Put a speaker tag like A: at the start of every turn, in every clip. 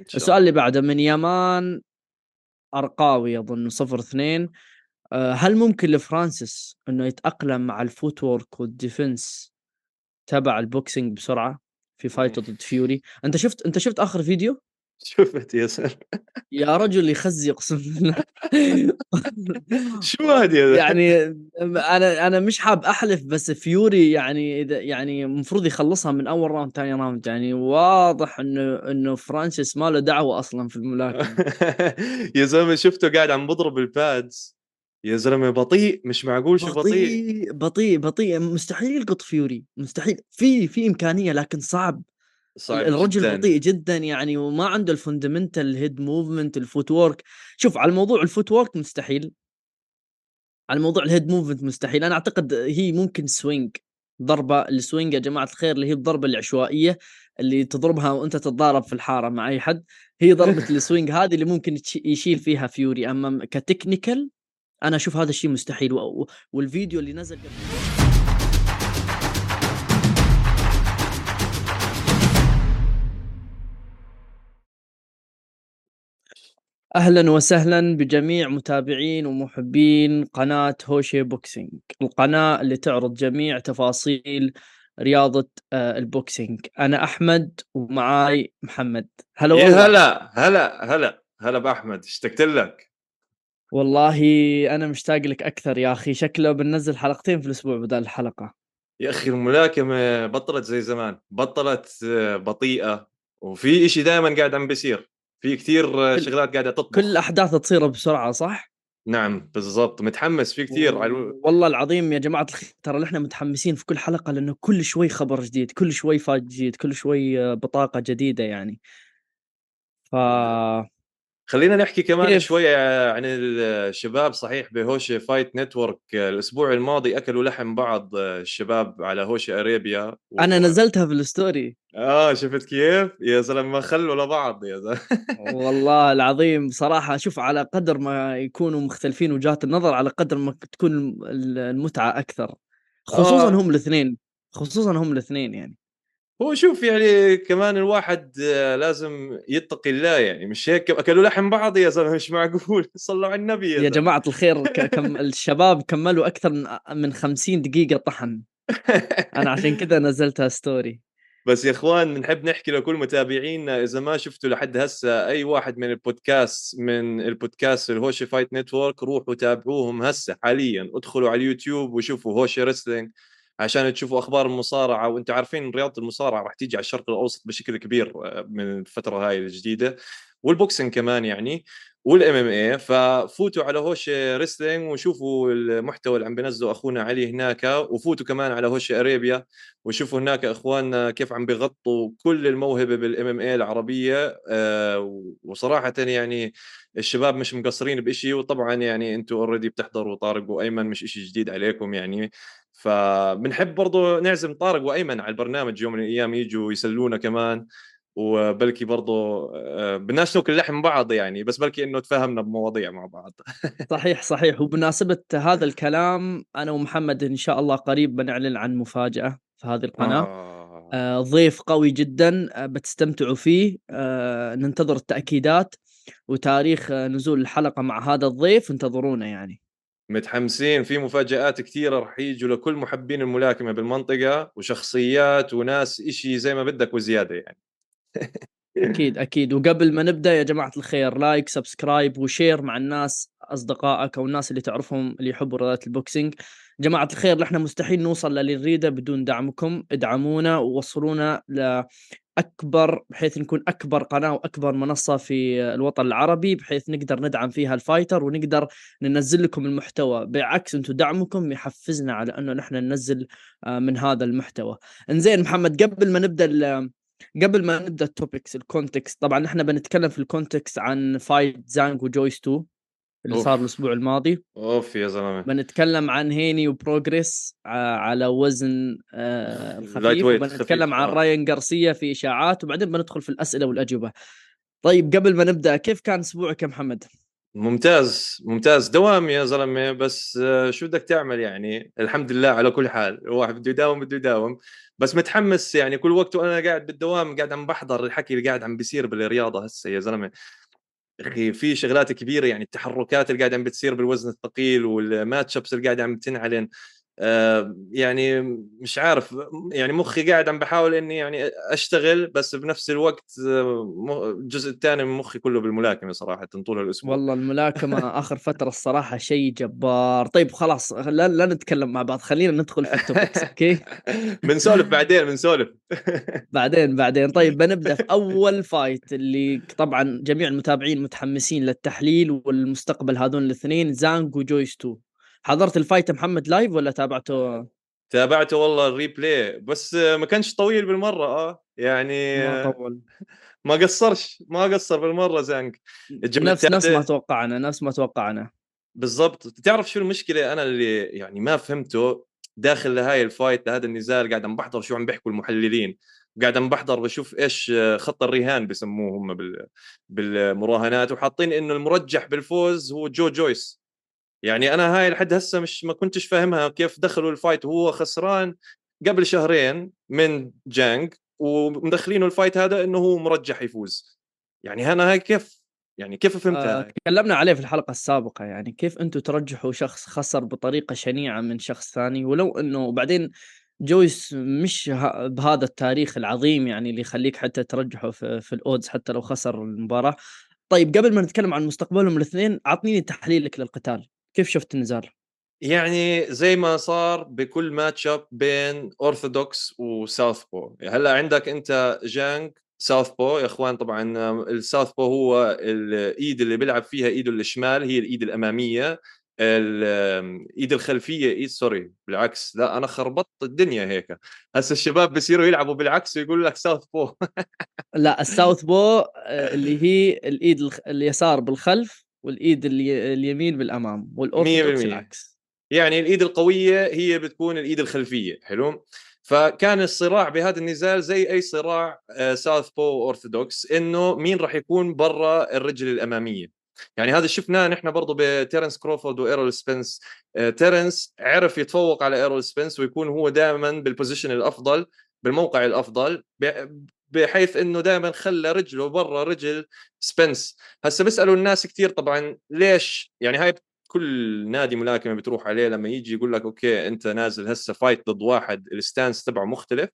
A: السؤال اللي بعده من يمان أرقاوي أظن صفر اثنين آه، هل ممكن لفرانسيس إنه يتأقلم مع ال footwork وال defense تبع boxing بسرعة في fight ضد فيوري؟ أنت شفت أنت شفت آخر فيديو؟
B: شفت يا سر
A: يا رجل يخزي اقسم بالله.
B: شو هذه
A: يعني أنا أنا مش حاب أحلف بس فيوري يعني إذا يعني المفروض يخلصها من أول round ثاني round يعني واضح إنه إنه فرانسيس ما له دعوة أصلا في الملاكمة.
B: يا زلمة شفته قاعد عم بضرب ال pads. يا زلمة بطيء مش معقول شو بطيء
A: بطيء بطيء. مستحيل يلقط فيوري. مستحيل. في في إمكانية لكن صعب.
B: صعب
A: الرجل
B: جداً.
A: بطيء جدا يعني وما عنده ال fundamental head movement ال footwork شوف على الموضوع ال footwork مستحيل. على موضوع ال head movement مستحيل. أنا أعتقد هي ممكن swing ضربة. ال swing يا جماعة الخير اللي هي الضربة العشوائية اللي تضربها وأنت تتضارب في الحارة مع أي حد. هي ضربة ال swing هذه اللي ممكن يشيل فيها فيوري أما ك technical أنا أشوف هذا الشيء مستحيل. والفيديو اللي نزل قبل أهلا وسهلا بجميع متابعين ومحبين قناة هوشي بوكسينج القناة اللي تعرض جميع تفاصيل رياضة آه، البوكسينج. أنا أحمد ومعاي محمد. هلا
B: يا
A: والله.
B: هلا هلا هلا. هلا باحمد اشتقت لك.
A: والله أنا مشتاق لك أكثر يا أخي. شكله بننزل حلقتين في الأسبوع بدل الحلقة.
B: يا أخي الملاكمة بطلت زي زمان بطلت آه، بطيئة وفي إشي دائما قاعد عم بيصير. في كثير
A: كل-
B: شغلات قاعدة تطبخ.
A: كل الاحداث تصير بسرعة صح؟
B: نعم بالضبط. متحمس في كثير الو-
A: والله العظيم يا جماعة الخير ترى نحن متحمسين في كل حلقة لأنه كل شوي خبر جديد كل شوي fight جديد كل شوي بطاقة جديدة يعني. ف
B: خلينا نحكي كمان
A: كيف؟
B: شوي عن الشباب. صحيح بهوشي Fight Network الأسبوع الماضي أكلوا لحم بعض الشباب على هوشي أريبيا و...
A: أنا نزلتها في ال
B: story. آه شفت كيف؟ يا زلمه ما خلوا لبعض يا زلمه
A: والله العظيم صراحة شوف على قدر ما يكونوا مختلفين وجهات النظر على قدر ما تكون ال- المتعة أكثر. خصوصا
B: آه.
A: هم الاثنين خصوصا هم الاثنين يعني.
B: هو شوف يعني كمان الواحد آه، لازم يتقي الله يعني مش هيك؟ أكلوا لحم بعض يا زلمة مش معقول؟ صلوا على النبي يا,
A: يا. جماعة الخير كم الشباب كملوا أكثر من من 50 دقيقة طحن. أنا عشان كذا نزلتها story
B: بس يا إخوان بنحب نحكي لكل متابعينا إذا ما شفتوا لحد هسه أي واحد من البودكاست من البودكاست الهوشي Fight Network روحوا تابعوهم هسه حاليا ادخلوا على اليوتيوب وشوفوا هوشي Wrestling عشان تشوفوا أخبار المصارعة وأنتم عارفين رياضة المصارعة راح تيجي على الشرق الأوسط بشكل كبير آه، من الفترة هاي الجديدة. وال boxing كمان يعني وال MMA ففوتوا على هوشي Wrestling وشوفوا المحتوى اللي عم بينزله أخونا علي هناك وفوتوا كمان على هوشي اريبيا وشوفوا هناك إخواننا كيف عم بيغطوا كل الموهبة بال MMA العربية. آه، وصراحة يعني الشباب مش مقصرين بشيء وطبعا يعني أنتم already بتحضروا طارق وأيمن مش شيء جديد عليكم يعني. فبنحب برضو نعزم طارق وأيمن على البرنامج يوم من الأيام يجوا يسلونا كمان. وبلكي برضو آه، بدناش ناكل لحم بعض يعني بس بلكي إنه تفاهمنا بمواضيع مع بعض.
A: صحيح صحيح. وبمناسبة هذا الكلام أنا ومحمد إن شاء الله قريب بنعلن عن مفاجأة في هذه القناة.
B: آه.
A: آه ضيف قوي جدا آه بتستمتعوا فيه. آه ننتظر التأكيدات وتاريخ نزول الحلقة مع هذا الضيف انتظرونا يعني.
B: متحمسين. في مفاجآت كثيرة رح يجوا لكل محبين الملاكمة بالمنطقة وشخصيات وناس إشي زي ما بدك وزيادة يعني.
A: أكيد أكيد. وقبل ما نبدأ يا جماعة الخير like subscribe و share مع الناس أصدقائك أو الناس اللي تعرفهم اللي يحبوا رياضة ال boxing. جماعة الخير نحن مستحيل نوصل للي نريده بدون دعمكم. ادعمونا ووصلونا لأكبر بحيث نكون أكبر قناة وأكبر منصة في الوطن العربي بحيث نقدر ندعم فيها ال fighter ونقدر ننزل لكم المحتوى. بعكس أنتم دعمكم يحفزنا على أنه نحن ننزل آه، من هذا المحتوى. إنزين محمد قبل ما نبدأ قبل ما نبدأ ال topics ال context طبعا إحنا بنتكلم في ال context عن fight زانج وجويس 2 اللي
B: أوف.
A: صار الأسبوع الماضي.
B: أوف يا زلمة.
A: بنتكلم عن هيني وبروجريز ع- على وزن آه، الخفيف
B: خفيف،
A: عن
B: آه.
A: راين غارسيا في إشاعات وبعدين بندخل في الأسئلة والأجوبة. طيب قبل ما نبدأ كيف كان أسبوعك يا محمد؟
B: ممتاز ممتاز. دوام يا زلمة بس آه، شو بدك تعمل يعني؟ الحمد لله على كل حال. الواحد بده يداوم بده يداوم. بس متحمس يعني كل وقت وأنا قاعد بالدوام قاعد عم بحضر الحكي اللي قاعد عم بيصير بالرياضة هسه يا زلمة. أخي في شغلات كبيرة يعني التحركات اللي قاعد عم بتصير بالوزن الثقيل والماتش أبس اللي قاعد عم تنعلن. يعني مش عارف يعني مخي قاعد عم بحاول إني يعني أشتغل بس بنفس الوقت آه، الجزء الثاني من مخي كله بالملاكمة صراحة طول الأسبوع.
A: والله الملاكمة آخر فترة الصراحة شيء جبار. طيب خلاص لا, لا نتكلم مع بعض خلينا ندخل في ال topics okay؟
B: بنسولف بعدين بنسولف.
A: بعدين بعدين. طيب بنبدأ في أول fight اللي طبعا جميع المتابعين متحمسين للتحليل والمستقبل هذول الاثنين زانج وجويس 2 حضرت ال fight محمد live ولا تابعته؟
B: تابعته والله ال replay بس ما كانش طويل بالمرة آه يعني
A: ما طول.
B: ما قصرش ما قصر بالمرة زانج.
A: نفس نفس ما توقعنا نفس ما توقعنا.
B: بالضبط. تعرف شو المشكلة؟ أنا اللي يعني ما فهمته داخل لهاي ال fight لهذا النزال قاعد عم بحضر شو عم بيحكوا المحللين. قاعد عم بحضر بشوف إيش خط الرهان بسموه هم بالمراهنات وحاطين إنه المرجح بالفوز هو جو جويس. يعني أنا هاي لحد هسه مش ما كنتش فاهمها كيف دخلوا ال fight وهو خسران قبل شهرين من زانج ومدخلينه ال fight هذا إنه هو مرجح يفوز. يعني أنا هاي كيف يعني كيف فهمتها
A: آه تكلمنا عليه في الحلقة السابقة يعني كيف أنتم ترجحوا شخص خسر بطريقة شنيعة من شخص ثاني؟ ولو إنه بعدين جويس مش بهذا التاريخ العظيم يعني اللي يخليك حتى ترجحه في, في ال odds حتى لو خسر المباراة. طيب قبل ما نتكلم عن مستقبلهم الاثنين اعطيني تحليلك للقتال. كيف شفت النزال؟
B: يعني زي ما صار بكل matchup بين orthodox و southpaw هلأ عندك أنت جانج southpaw يا إخوان طبعا ال southpaw هو الإيد اللي بيلعب فيها إيده الشمال هي الإيد الأمامية. الايد الخلفية إيد sorry بالعكس. لا أنا خربطت الدنيا هيك. هسه الشباب بيصيروا يلعبوا بالعكس ويقول لك southpaw
A: لا ال southpaw آه، اللي هي الإيد اليسار بالخلف والإيد اليمين بالأمام والاورثودوكس العكس
B: يعني الإيد القوية هي بتكون الإيد الخلفية حلو؟ فكان الصراع بهذا النزال زي أي صراع southpaw orthodox إنه مين راح يكون برا الرجل الأمامية؟ يعني هذا شفناه نحن برضه بتيرنس كروفورد وايرول سبنس تيرنس عرف يتفوق على ايرول سبنس ويكون هو دائما بال position الأفضل بالموقع الأفضل بحيث إنه دائما خلى رجله برا رجل سبنس. هسه بيسألوا الناس كثير طبعا ليش؟ يعني هاي كل نادي ملاكمة بتروح عليه لما يجي يقول لك okay أنت نازل هسه fight ضد واحد ال stance تبعه مختلف.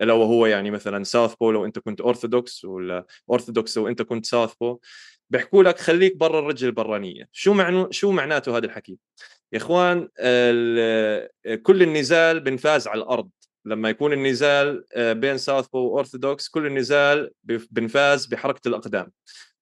B: لو هو يعني مثلا southpaw لو انت كنت اورثودوكس ولا اورثودوكس وأنت كنت southpaw بيحكوا لك خليك برا الرجل البرانيه شو معناه شو معناته هذا الحكي؟ يا إخوان كل النزال بنفاز على الأرض. لما يكون النزال آه، بين southpaw و orthodox كل النزال بنفاز بحركة الأقدام.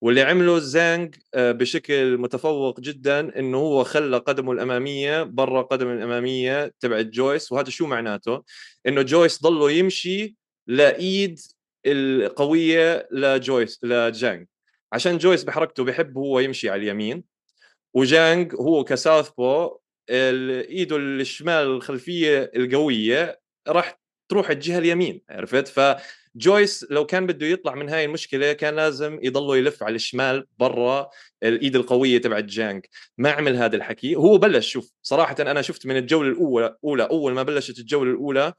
B: واللي عمله جانج آه، بشكل متفوق جدا إنه هو خلى قدمه الأمامية برا قدم الأمامية تبعت جويس وهذا شو معناته؟ إنه جويس ضله يمشي لإيد القوية لجويس لجانج عشان جويس بحركته بحب هو يمشي على اليمين وجانج هو ك southpaw إيده الشمال الخلفية القوية راح تروح الجهة اليمين عرفت؟ فجويس لو كان بده يطلع من هاي المشكلة كان لازم يضله يلف على الشمال برا الإيد القوية تبعت جانج ما عمل هذا الحكي. هو بلش شوف صراحة أنا شفت من الجولة الأولى أولى أول ما بلشت الجولة الأولى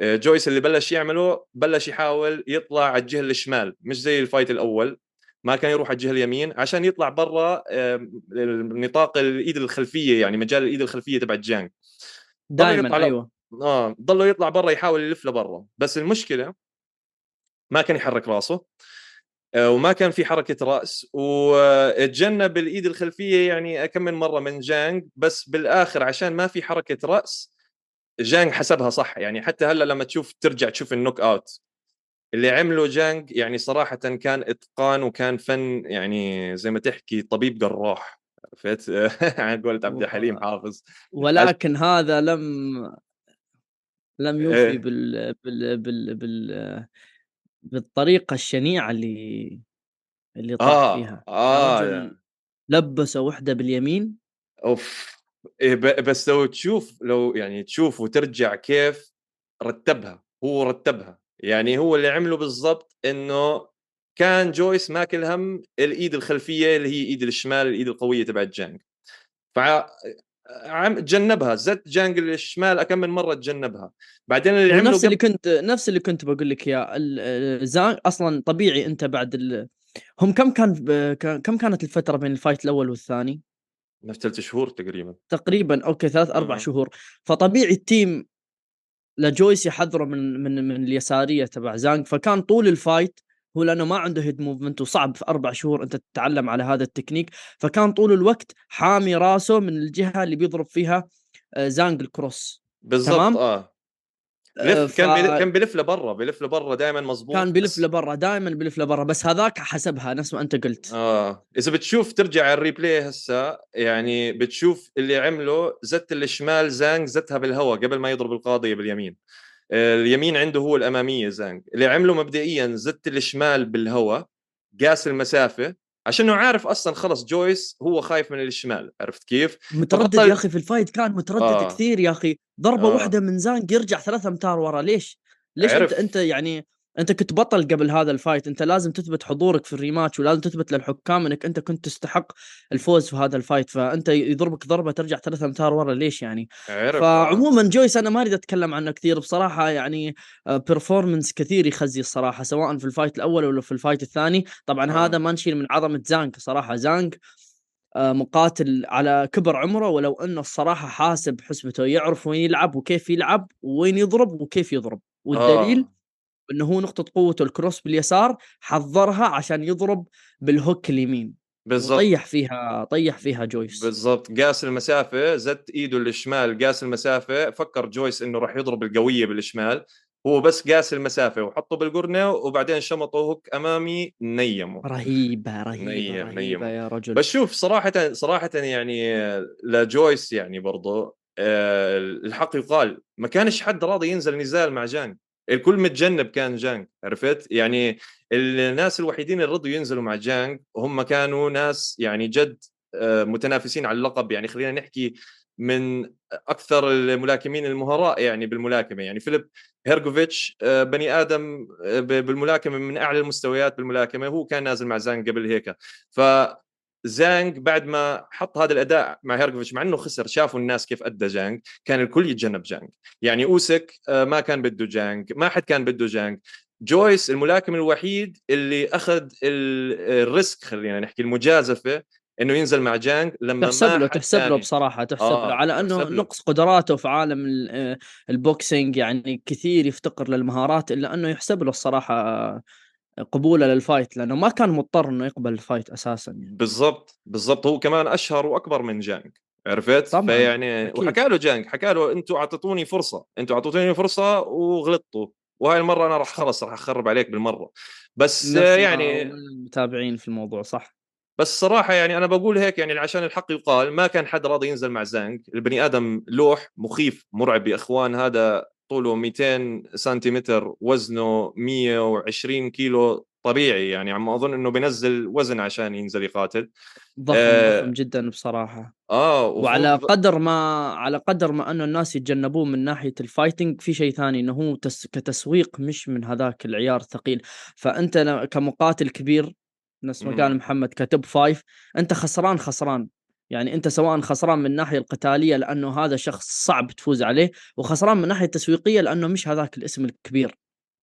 B: آه، جويس اللي بلش يعمله بلش يحاول يطلع على الجهة الشمال مش زي ال fight الأول. ما كان يروح على الجهة اليمين عشان يطلع برا نطاق الإيد الخلفية يعني مجال الإيد الخلفية تبع جانج
A: دائما أيوه.
B: آه ضلوا يطلع برا يحاول يلف لبرا. بس المشكلة ما كان يحرك راسه آه، وما كان في حركة رأس. وتجنب الإيد الخلفية يعني كم من مرة من جانج بس بالآخر عشان ما في حركة رأس جانج حسبها صح. يعني حتى هلأ لما تشوف ترجع تشوف النوك آوت. اللي عمله جانج يعني صراحة كان إتقان وكان فن يعني زي ما تحكي طبيب جراح. عرفت؟ على قولة عبد الحليم حافظ.
A: ولكن هذا لم لم يوفي إيه. بال... بال... بال... بال... بالطريقة الشنيعة اللي اللي طاح آه. فيها
B: آه يعني.
A: لبسه وحدة باليمين
B: أوف إيه بس لو تشوف لو يعني تشوف وترجع كيف رتبها هو رتبها يعني هو اللي عمله بالضبط إنه كان جويس ماكل هم الإيد الخلفية اللي هي إيد الشمال الإيد القوية تبعت جانج ف عم تجنبها. زت جانج الشمال كم من مرة تجنبها. بعدين اللي عملوا
A: نفس اللي كنت نفس اللي كنت بقول لك اياه زانج أصلا طبيعي أنت بعد ال... هم كم كان كم كانت الفترة بين ال fight الأول والثاني؟
B: نفس ثلاث شهور تقريبا.
A: تقريبا. okay ثلاث أربع شهور. فطبيعي ال team لجويس يحذره من من من اليسارية تبع زانج. فكان طول ال fight هو لأنه ما عنده head movement وصعب في أربع شهور أنت تتعلم على هذا التكنيك فكان طول الوقت حامي راسه من الجهة اللي بيضرب فيها آه، زانج ال cross
B: بالضبط تمام؟ آه لف ف... كان كان بيلف لبرا بيلف لبرا دائما مزبوط
A: كان بيلف. لبرا دائما بيلف لبرا بس هذاك حسبها نفس ما أنت قلت
B: آه إذا بتشوف ترجع على ال replay هسه يعني بتشوف اللي عمله زت الشمال زانج زتها بالهواء قبل ما يضرب القاضية باليمين اليمين عنده هو الأمامية زانج اللي عمله مبدئيا زت الشمال بالهواء قاس المسافة عشان إنه عارف أصلا خلص جويس هو خايف من الشمال عرفت كيف؟
A: متردد يا أخي في ال fight كان متردد آه. كثير يا أخي ضربة آه. واحدة من زانج يرجع ثلاثة امتار ورا ليش؟ ليش عرف. انت أنت يعني أنت كنت بطل قبل هذا ال fight. أنت لازم تثبت حضورك في ال rematch ولازم تثبت للحكام إنك أنت كنت تستحق الفوز في هذا ال fight. فأنت يضربك ضربة ترجع ثلاث امتار ورا ليش يعني؟ عرف. فعموما جويس أنا ما أريد أتكلم عنه كثير. بصراحة يعني performance كثير يخزي الصراحة سواء في ال fight الأول ولا في ال fight الثاني. طبعا آه. هذا ما نشيل من عظمة زانج صراحة. زانج آه، مقاتل على كبر عمره ولو أنه الصراحة حاسب حسبته يعرف وين يلعب وكيف يلعب وين يضرب وكيف يضرب. والدليل آه. إنه هو نقطة قوته ال cross باليسار حضرها عشان يضرب بال hook اليمين. بالضبط. طيح فيها طيح فيها جويس.
B: بالضبط. قاس المسافة زت إيده الشمال قاس المسافة فكر جويس إنه راح يضرب القوية بالشمال. هو بس قاس المسافة وحطه بالقرنة وبعدين شمطه hook أمامي نيمه.
A: رهيبة رهيبة نيم رهيبة نيم. يا رجل.
B: بس شوف صراحة صراحة يعني لجويس يعني برضه آه، الحق يقال ما كانش حد راضي ينزل نزال مع جانج الكل متجنب كان جانج عرفت؟ يعني الناس الوحيدين اللي رضوا ينزلوا مع جانج هم كانوا ناس يعني جد آه، متنافسين على اللقب. يعني خلينا نحكي من أكثر الملاكمين المهراء يعني بالملاكمة. يعني فيليب هيرجوفيتش آه، بني آدم آه، بالملاكمة من أعلى المستويات بالملاكمة. هو كان نازل مع زانج قبل هيك. ف زانج بعد ما حط هذا الأداء مع هيرجوفيتش مع إنه خسر شافوا الناس كيف أدى جانج كان الكل يتجنب جانج يعني أوسيك آه، ما كان بده جانج ما حد كان بده جانج جويس الملاكم الوحيد اللي أخذ ال risk خلينا نحكي المجازفة إنه ينزل مع جانج لا
A: تحسب له تحسب له بصراحة تحسب آه له على إنه نقص قدراته في عالم آه، ال boxing يعني كثير يفتقر للمهارات إلا إنه يحسب له الصراحة قبوله لل fight لأنه ما كان مضطر إنه يقبل ال fight أساسا يعني.
B: بالضبط بالضبط. هو كمان أشهر وأكبر من جانج عرفت؟ طبعا فيعني وحكى له جانج حكى له أنتم اعطيتوني فرصة أنتم اعطيتوني فرصة وغلطتوا وهاي المرة أنا راح خلص راح أخرب عليك بالمرة. بس يعني
A: متابعين في الموضوع صح.
B: بس صراحة يعني أنا بقول هيك يعني عشان الحق يقال ما كان حد راضي ينزل مع جانج. البني آدم لوح مخيف مرعب يا إخوان هذا طوله 200 سنتيمتر وزنه 120 كيلو طبيعي يعني. عم أظن إنه بينزل وزن عشان ينزل يقاتل.
A: ضخم آه ضخم جدا بصراحة. آه وعلى قدر ما على قدر ما أنه الناس يتجنبوه من ناحية ال fighting في شيء ثاني إنه هو تس... كتسويق مش من هذاك العيار الثقيل. فأنت كمقاتل كبير نفس ما قال محمد ك top five أنت خسران خسران. يعني أنت سواء خسران من الناحيه القتالية لأنه هذا شخص صعب تفوز عليه وخسران من الناحيه التسويقية لأنه مش هذاك الاسم الكبير.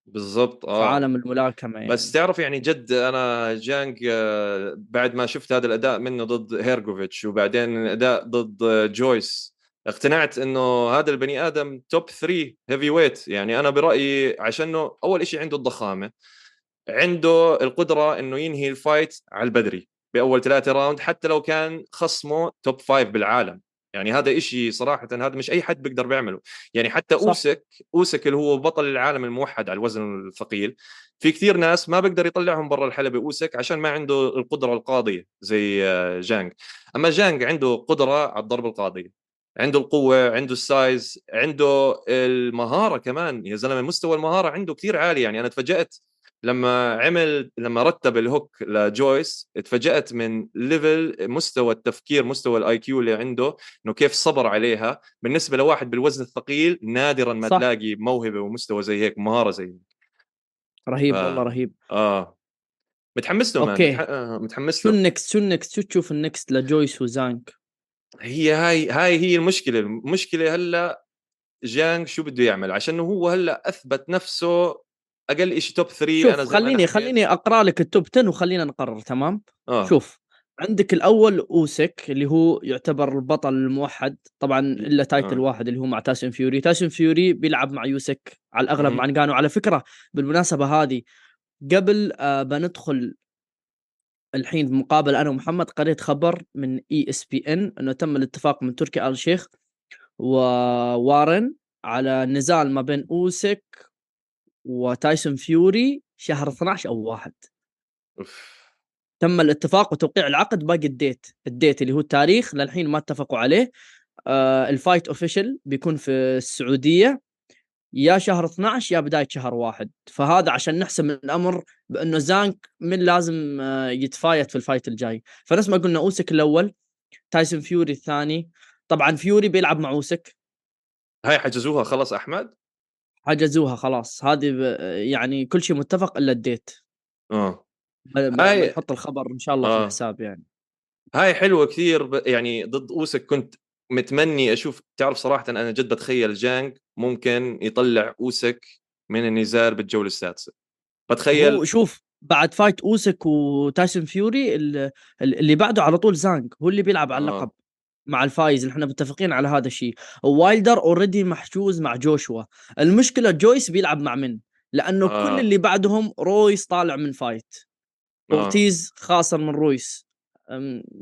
B: بالضبط
A: آه. في عالم الملاكمة يعني.
B: بس تعرف يعني جد أنا جانج آه، بعد ما شفت هذا الأداء منه ضد هيرجوفيتش وبعدين الأداء ضد جويس اقتنعت إنه هذا البني آدم top 3 heavyweight يعني أنا برأيي عشانه أول شيء عنده الضخامة عنده القدرة إنه ينهي ال fight على البدري. بأول ثلاثة round حتى لو كان خصمه top five بالعالم. يعني هذا إشي صراحة هذا مش أي حد بيقدر بيعمله. يعني حتى صح. أوسك أوسك اللي هو بطل العالم الموحد على الوزن الثقيل في كثير ناس ما بيقدر يطلعهم برا الحلبة أوسك عشان ما عنده القدرة القاضية زي آه، جانج أما جانج عنده قدرة على الضرب القاضية عنده القوة عنده ال size عنده المهارة كمان. يا زلمة مستوى المهارة عنده كثير عالي. يعني أنا تفاجأت لما عمل لما رتب ال hook لجويس اتفاجأت من level مستوى التفكير مستوى ال IQ اللي عنده إنه كيف صبر عليها. بالنسبة لواحد بالوزن الثقيل نادرا ما صح. تلاقي موهبة ومستوى زي هيك مهارة زي هيك.
A: رهيب ف... والله رهيب.
B: آه. متحمس له man
A: okay.
B: متح... آه، متحمس
A: شو
B: له
A: ال next شو ال next شو تشوف ال next لجويس وزانك؟
B: هي هاي هاي هي المشكلة. المشكلة هلأ جانج شو بده يعمل؟ عشان هو هلأ أثبت نفسه أقل شيء top 3
A: شوف
B: أنا
A: خليني. خليني أقرأ لك ال top 10 وخلينا نقرر تمام
B: آه
A: شوف عندك الأول اوسك اللي هو يعتبر البطل الموحد طبعا ال title
B: آه.
A: واحد اللي هو مع تايسون فيوري تايسون فيوري بيلعب مع أوسك على الأغلب
B: مهم.
A: مع نجانو على فكرة بالمناسبة هذه قبل آه بندخل الحين بمقابله أنا ومحمد قريت خبر من ESPN إنه تم الاتفاق من تركي آل شيخ ووارن على نزال ما بين اوسك وتايسون فيوري شهر 12 أو واحد.
B: أوف.
A: تم الاتفاق وتوقيع العقد باقي ال date ال date اللي هو التاريخ للحين ما اتفقوا عليه. آه ال fight official بيكون في السعودية. يا شهر 12 يا بداية شهر واحد. فهذا عشان نحسم الأمر بأنه زانك من لازم آه يت fight في ال fight الجاي. فنفس ما قلنا أوسك الأول تايسون فيوري الثاني. طبعا فيوري بيلعب مع أوسك.
B: هاي حجزوها خلص أحمد؟
A: حجزوها خلاص هذه يعني كل شيء متفق إلا
B: ال
A: date آه
B: هاي-
A: بنحط الخبر إن شاء الله في
B: آه.
A: الحساب يعني
B: هاي حلوة كثير. يعني ضد أوسك كنت متمني أشوف تعرف صراحة أنا جد بتخيل جانج ممكن يطلع أوسك من النزال بالجولة السادسة بتخيل
A: شوف بعد fight أوسك وتايسون فيوري ال- ال- اللي بعده على طول زانج هو اللي بيلعب على
B: آه.
A: مع الفايز إحنا متفقين على هذا الشيء. وايلدر already محجوز مع جوشوا. المشكلة جويس بيلعب مع من؟ لأنه
B: آه.
A: كل اللي بعدهم رويس طالع من fight.
B: آه.
A: أورتيز خاسر من رويس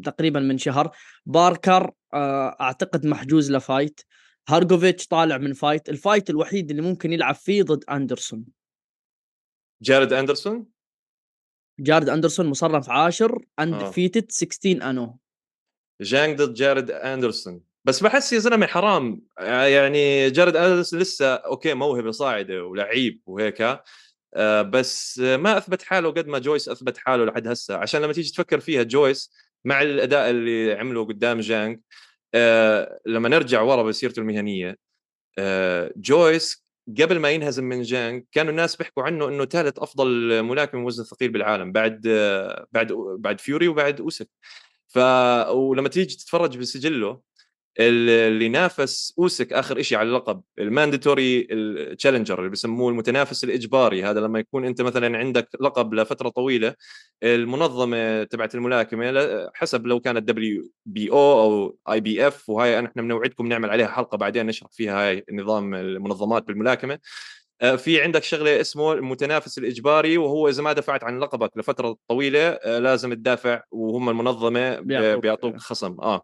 A: تقريبا من شهر. باركر آه، أعتقد محجوز له fight هارجوفيتش طالع من fight. ال fight الوحيد اللي ممكن يلعب فيه ضد أندرسون.
B: جارد أندرسون؟
A: جارد أندرسون مصنف عاشر
B: آه.
A: undefeated 16 and 0
B: جانج ضد جارد أندرسون. بس بحس يا زلمة حرام. يعني جارد أندرسون لسه أوكي موهبة صاعدة ولعيب وهيك آه، بس ما أثبت حاله قد ما جويس أثبت حاله لحد هسه. عشان لما تيجي تفكر فيها جويس مع الأداء اللي عمله قدام جانج آه، لما نرجع ورا بسيرته المهنية آه، جويس قبل ما ينهزم من جانج كانوا الناس بيحكوا عنه إنه ثالث أفضل ملاكم وزن ثقيل بالعالم بعد بعد بعد فيوري وبعد أوسك. ف ولما تيجي تتفرج بسجله اللي نافس أوسك آخر شيء على اللقب ال mandatory ال challenger اللي بسموه المتنافس الإجباري هذا لما يكون أنت مثلا عندك لقب لفترة طويلة المنظمة تبعت الملاكمة حسب لو كانت WBO أو IBF وهاي إحنا بنوعدكم نعمل عليها حلقة بعدين نشرح فيها هاي نظام المنظمات بالملاكمة. في عندك شغلة اسمه المتنافس الإجباري وهو إذا ما دافعت عن لقبك لفترة طويلة آه، لازم تدافع وهم المنظمة ب-
A: بيعطوك.
B: خصم آه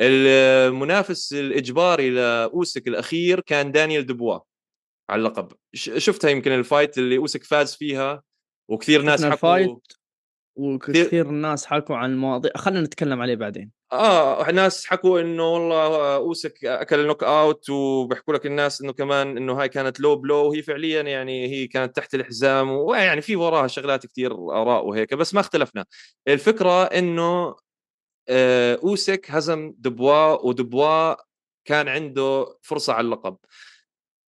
B: المنافس الإجباري لأوسك الأخير كان دانيال دبوا على اللقب شفتها يمكن ال fight اللي أوسك فاز فيها وكثير ناس حكوا
A: ال fight. وكثير الناس حكوا عن المواضيع خلينا نتكلم عليه بعدين
B: آه ناس حكوا إنه والله أوسك أكل knockout وبيحكوا لك الناس إنه كمان إنه هاي كانت low blow وهي فعليا يعني هي كانت تحت الحزام ويعني في وراها شغلات كثير آراء وهيك بس ما اختلفنا. الفكرة إنه آه، أوسك هزم دبوا ودبوا كان عنده فرصة على اللقب.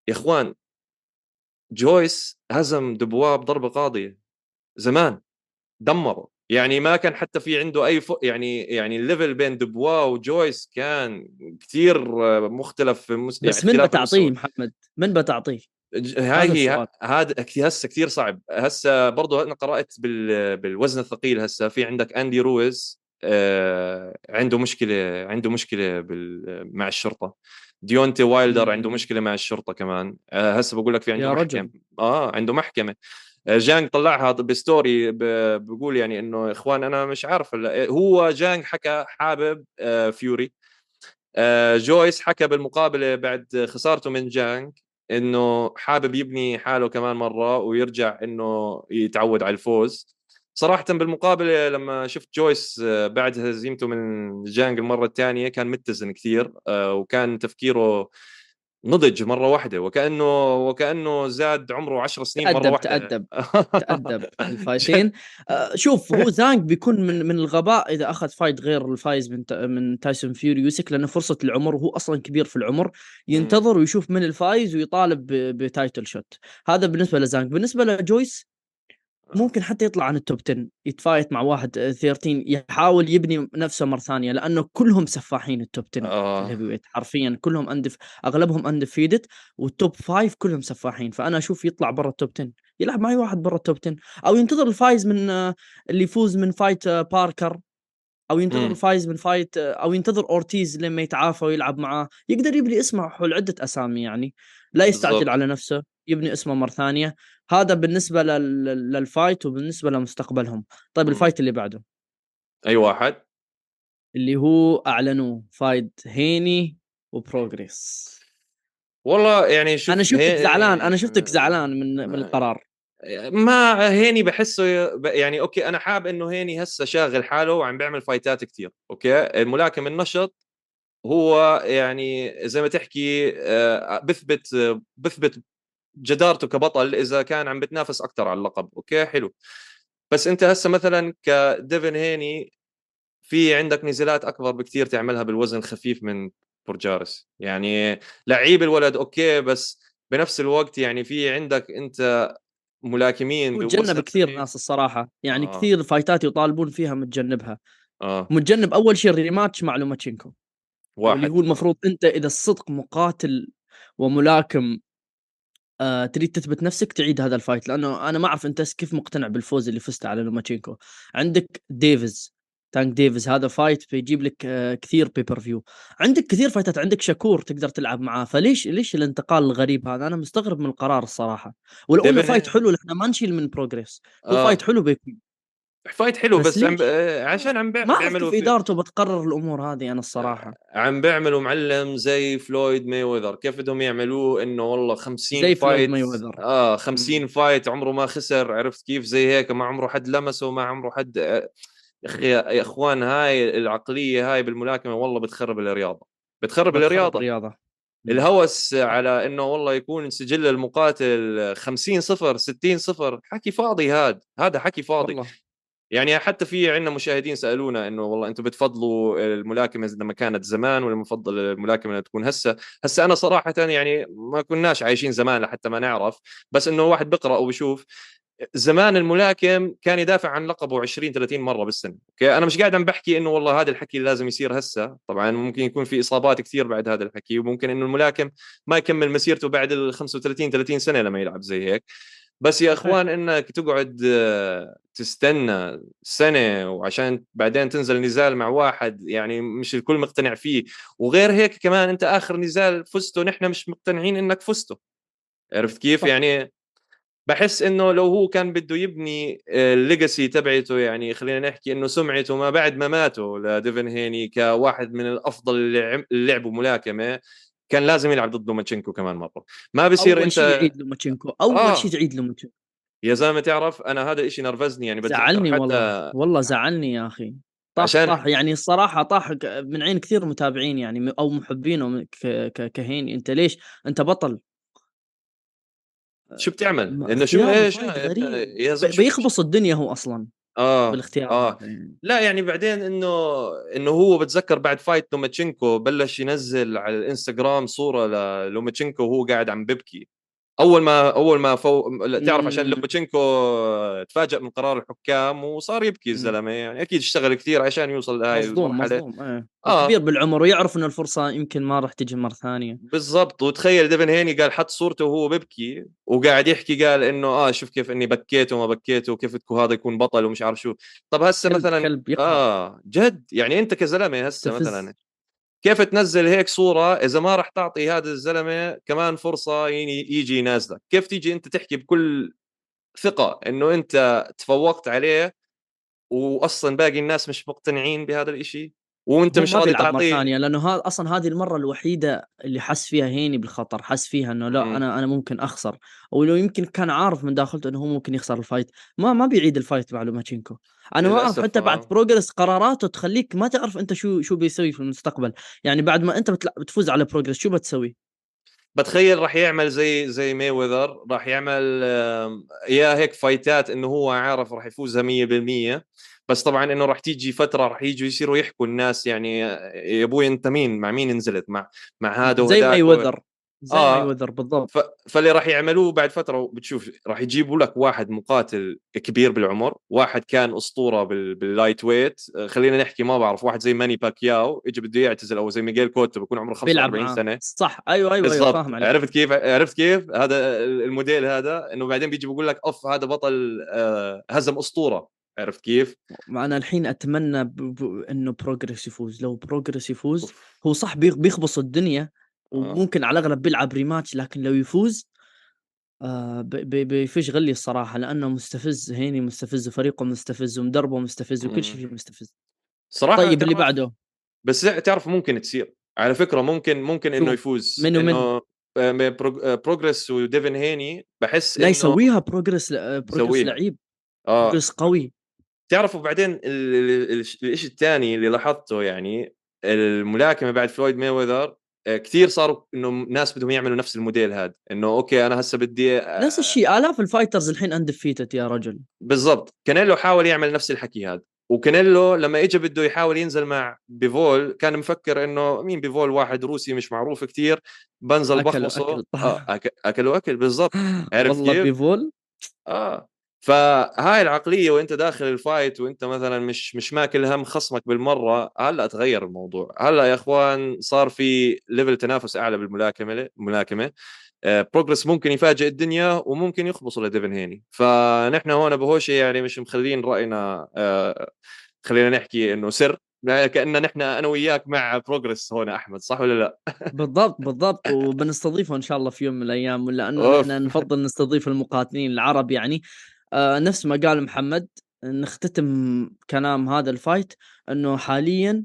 B: يا إخوان جويس هزم دبوا بضربة قاضية زمان دمره يعني ما كان حتى في عنده أي ف... يعني يعني ال level بين دبوا وجويس كان كثير مختلف في مس...
A: بس
B: يعني
A: من بتعطيه. محمد من بتعطيه
B: هاي هي. هذا هسه كثير صعب هسه برضه أنا قرأت بال... بالوزن الثقيل هسه في عندك أندي رويز آه عنده مشكلة عنده مشكلة بال... مع الشرطة ديونتي وايلدر. عنده مشكلة مع الشرطة كمان آه هسه بقول لك في عنده
A: يا
B: محكمة
A: رجل.
B: آه عنده محكمة جانج طلعها بستوري بقول يعني إنه إخوان أنا مش عارف هو جانج حكى حابب آه، فيوري. آه، جويس حكى بالمقابلة بعد خسارته من جانج إنه حابب يبني حاله كمان مرة ويرجع إنه يتعود على الفوز. صراحة بالمقابلة لما شفت جويس آه، بعد هزيمته من جانج المرة الثانية كان متزن كثير وكان تفكيره نضج مرة واحدة وكأنه وكأنه زاد عمره 10 سنين مرة
A: تأدب
B: واحدة.
A: تأدب تأدب. ال fightين آه، شوف هو زانج بيكون من من الغباء إذا أخذ fight غير الفايز من من تايسون فيوري يوسك لأنه فرصة العمر وهو أصلا كبير في العمر ينتظر ويشوف من الفايز ويطالب ب title shot هذا بالنسبة لزانج بالنسبة لجويس ممكن حتى يطلع عن ال top 10 يت fight مع واحد 13 يحاول يبني نفسه مرة ثانية لأنه كلهم سفاحين ال top 10
B: آه.
A: حرفيا كلهم اندف أغلبهم undefeated وال top 5 كلهم سفاحين فأنا أشوف يطلع برا ال top 10 يلعب مع اي واحد برا ال top 10 أو ينتظر الفايز من آه، اللي يفوز من fight آه، باركر أو ينتظر
B: مم.
A: الفايز من fight آه، أو ينتظر اورتيز لما يتعافى ويلعب معاه يقدر يبني اسمه حول عدة أسامي يعني لا يستعجل
B: بالضبط.
A: على نفسه يبني اسمه مرة ثانية. هذا بالنسبة لل... لل fight وبالنسبة لمستقبلهم. طيب.
B: ال
A: fight اللي بعده؟
B: أي واحد؟
A: اللي هو أعلنوه fight هيني وبروجريس
B: والله يعني شوف
A: أنا شفتك
B: هي-
A: زعلان أنا شفتك زعلان من من القرار.
B: ما هيني بحسه يعني أوكي أنا حاب إنه هيني هسه شاغل حاله وعم بيعمل fightات كتير أوكي؟ الملاكم النشط هو يعني زي ما تحكي آه، بثبت بثبت جدارته كبطل إذا كان عم بتنافس أكثر على اللقب. أوكي حلو. بس أنت هسه مثلا كديفن هيني في عندك نزالات أكبر بكثير تعملها بالوزن خفيف من بروجريس يعني لعيب الولد أوكي بس بنفس الوقت يعني في عندك أنت ملاكمين
A: متجنب كثير
B: خفيف.
A: ناس الصراحة. يعني
B: آه.
A: كثير fightات يطالبون فيها متجنبها.
B: آه.
A: متجنب أول شيء ال rematch مع لوماتشينكو.
B: واحد.
A: اللي هو المفروض أنت إذا الصدق مقاتل وملاكم آه تريد تثبت نفسك تعيد هذا ال fight. لأنه أنا ما أعرف أنت كيف مقتنع بالفوز اللي فزت على لوماتشينكو. عندك ديفيز تانك ديفيز هذا fight بيجيب لك آه كثير pay-per-view عندك كثير fightات عندك شاكور تقدر تلعب معاه. فليش ليش الانتقال الغريب هذا؟ أنا مستغرب من القرار الصراحة. ولو إنه
B: ديفن-
A: fight حلو إحنا ما نشيل من بروجريس هو
B: آه.
A: فايت حلو بيكون.
B: فايت حلو
A: بس
B: بس, عم؟ آه، عشان عم
A: ما
B: بيعملوا في...
A: إدارته بتقرر الأمور هذه أنا الصراحة.
B: عم بيعملوا معلم زي فلويد ماي وذر كيف بدهم يعملوه؟ إنه والله 50
A: زي فلويد
B: fight
A: مايوذر.
B: آه 50 fight عمره ما خسر. عرفت كيف؟ زي هيك ما عمره حد لمسه ما عمره حد آه، يا أخي يا إخوان هاي العقلية هاي بالملاكمة والله بتخرب الرياضة. بتخرب
A: بتخرب
B: الرياضة.
A: الرياضة.
B: الهوس على إنه والله يكون سجل المقاتل 50 صفر 60 صفر. حكي فاضي هاد. هذا حكي فاضي.
A: والله.
B: يعني حتى في عندنا مشاهدين سألونا إنه والله أنتم بتفضلوا الملاكمة لما كانت زمان ولا بفضل الملاكمة لما تكون هسه؟ هسه أنا صراحة يعني ما كناش عايشين زمان لحتى ما نعرف بس إنه واحد بيقرأ وبشوف زمان الملاكم كان يدافع عن لقبه 20 30 مرة بالسنة أوكي؟ أنا مش قاعد عم بحكي إنه والله هذا الحكي لازم يصير هسه طبعا ممكن يكون في إصابات كثير بعد هذا الحكي وممكن إنه الملاكم ما يكمل مسيرته بعد ال 35 30 سنة لما يلعب زي هيك. بس يا إخوان إنك تقعد آه، تستنى سنة وعشان بعدين تنزل نزال مع واحد يعني مش الكل مقتنع فيه. وغير هيك كمان أنت آخر نزال فزته نحن مش مقتنعين إنك فزته. عرفت كيف؟
A: صح.
B: يعني بحس إنه لو هو كان بده يبني ال legacy تبعته يعني خلينا نحكي إنه سمعته ما بعد ما ماته لديفن هيني كواحد من الأفضل اللي لعبوا ملاكمة. كان لازم يلعب ضد لوماتشينكو كمان مرة. ما بصير
A: أول شيء
B: انت
A: يعيد لوماتشينكو أول
B: آه.
A: شيء تعيد لوماتشينكو.
B: يا زلمة تعرف أنا هذا الشيء نرفزني يعني
A: زعلني
B: حتى
A: والله والله زعلني يا أخي. طاح
B: عشان-
A: طاح يعني الصراحة طاح من عين كثير متابعين يعني أو محبينه ك- ك- كهيني. أنت ليش؟ أنت بطل.
B: شو بتعمل؟ إنه شو
A: إيش.
B: يا
A: بيخبص الدنيا هو أصلا.
B: آه
A: بالاختيار. آه. يعني.
B: لا يعني بعدين إنه إنه هو بتذكر بعد fight لوماتشينكو بلش ينزل على الإنستغرام صورة للوماتشينكو وهو قاعد عم ببكي. أول ما أول ما فو... تعرف عشان
A: مم.
B: لوماتشينكو تفاجأ من قرار الحكام وصار يبكي الزلمة يعني أكيد اشتغل كثير عشان يوصل لهاي
A: مصدوم
B: المرحلة
A: مصدوم إيه
B: آه.
A: كبير بالعمر ويعرف انه الفرصة يمكن ما راح تجي مرة ثانية
B: بالضبط وتخيل ديفن هيني قال حط صورته وهو ببكي وقاعد يحكي قال إنه آه شوف كيف إني بكيت وما بكيت وكيف بدكم هذا يكون بطل ومش عارف شو طب هسه
A: كلب-
B: مثلا
A: كلب.
B: آه جد يعني أنت كزلمة هسه. مثلا كيف تنزل هيك صورة إذا ما راح تعطي هذا الزلمة كمان فرصة يعني يجي ينازلك؟ كيف تيجي أنت تحكي بكل ثقة إنه أنت تفوقت عليه واصلا باقي الناس مش مقتنعين بهذا الإشي؟ وانت مش راضي تعطيه.
A: ثانية لأنه هذا أصلا هذه المرة الوحيدة اللي حس فيها هيني بالخطر حس فيها إنه لا. أنا أنا ممكن أخسر. أو لو يمكن كان عارف من داخلته إنه هو ممكن يخسر ال fight. ما ما بيعيد ال fight مع لوماتشينكو أنا ما
B: أعرف
A: حتى
B: آه.
A: بعد بروجرس قراراته تخليك ما تعرف أنت شو شو بيسوي في المستقبل. يعني بعد ما أنت بتلا... بتفوز على بروجرس شو بتسوي؟
B: بتخيل راح يعمل زي زي ماي وذر راح يعمل يا هيك fightات إنه هو عارف راح يفوزها 100% بس طبعا إنه راح تيجي فترة راح يجوا يصيروا يحكوا الناس يعني يا أبوي أنت مين؟ مع مين نزلت؟ مع مع هذا
A: زي
B: و-
A: وذر زي
B: آه.
A: ماي وذر بالضبط.
B: ف... فاللي راح يعملوه بعد فترة بتشوف راح يجيبوا لك واحد مقاتل كبير بالعمر واحد كان أسطورة بال... بال lightweight آه، خلينا نحكي ما بعرف واحد زي ماني باكياو اجى بده يعتزل أو زي ميغيل كوتو بيكون عمره
A: بيلعب
B: 45
A: معاه.
B: سنة.
A: صح. أيوه أيوه
B: بالضبط.
A: فاهم عليك.
B: عرفت كيف؟ عرفت كيف؟ هذا الموديل هذا إنه بعدين بيجي بيقول لك أوف هذا بطل آه، هزم أسطورة. عرفت كيف
A: أنا الحين أتمنى ب... ب... إنه بروجريس يفوز لو بروجريس يفوز
B: أوف.
A: هو صح بيخ- بيخبص الدنيا
B: آه.
A: وممكن على الأغلب بيلعب rematch لكن لو يفوز آه بيفش غلي الصراحة لأنه مستفز هيني مستفز وفريقه مستفز ومدربه مستفز وكل شيء. فيه مستفز
B: صراحة
A: طيب اللي بعده
B: بس تعرف ممكن تصير على فكرة ممكن ممكن
A: إنه؟
B: يفوز
A: من ومن؟
B: إنه آه، من برو- آه، بروجريس وديفن هيني بحس
A: لا يسويها بروجريس
B: يسويها.
A: لعيب
B: آه
A: بروجريس قوي
B: تعرفوا بعدين ال- ال- ال- الشيء الثاني اللي لاحظته يعني الملاكمة بعد فلويد مايويذر صاروا إنه ناس بدهم يعملوا نفس الموديل هذا إنه okay أنا هسه بدي آه،
A: نفس الشيء آلاف ال fighters الحين undefeated يا رجل.
B: بالضبط. كانيلو حاول يعمل نفس الحكي هذا وكانيلو لما اجى بده يحاول ينزل مع بيفول كان مفكر إنه مين بيفول؟ واحد روسي مش معروف كثير بنزل بخلصه
A: أكل.
B: آه أكلوا أكل بالضبط. عرفت
A: والله؟ بيفول؟
B: آه. فهاي العقلية وانت داخل ال fight وانت مثلا مش مش ماكل هم خصمك بالمرة هلا تغير الموضوع؟ هلا يا إخوان صار في level تنافس أعلى بالملاكمة الملاكمه آه بروجرس ممكن يفاجئ الدنيا وممكن يخبصوا لديفن هيني. فنحن هون بهوشي يعني مش مخلين رأينا آه خلينا نحكي إنه سر. كاننا نحن أنا وياك مع بروجرس هون أحمد صح ولا لا؟
A: بالضبط بالضبط. وبنستضيفه إن شاء الله في يوم من الأيام
B: لأنه.
A: نحن نفضل نستضيف المقاتلين العرب يعني. آه نفس ما قال محمد نختتم كلام هذا ال fight إنه حاليا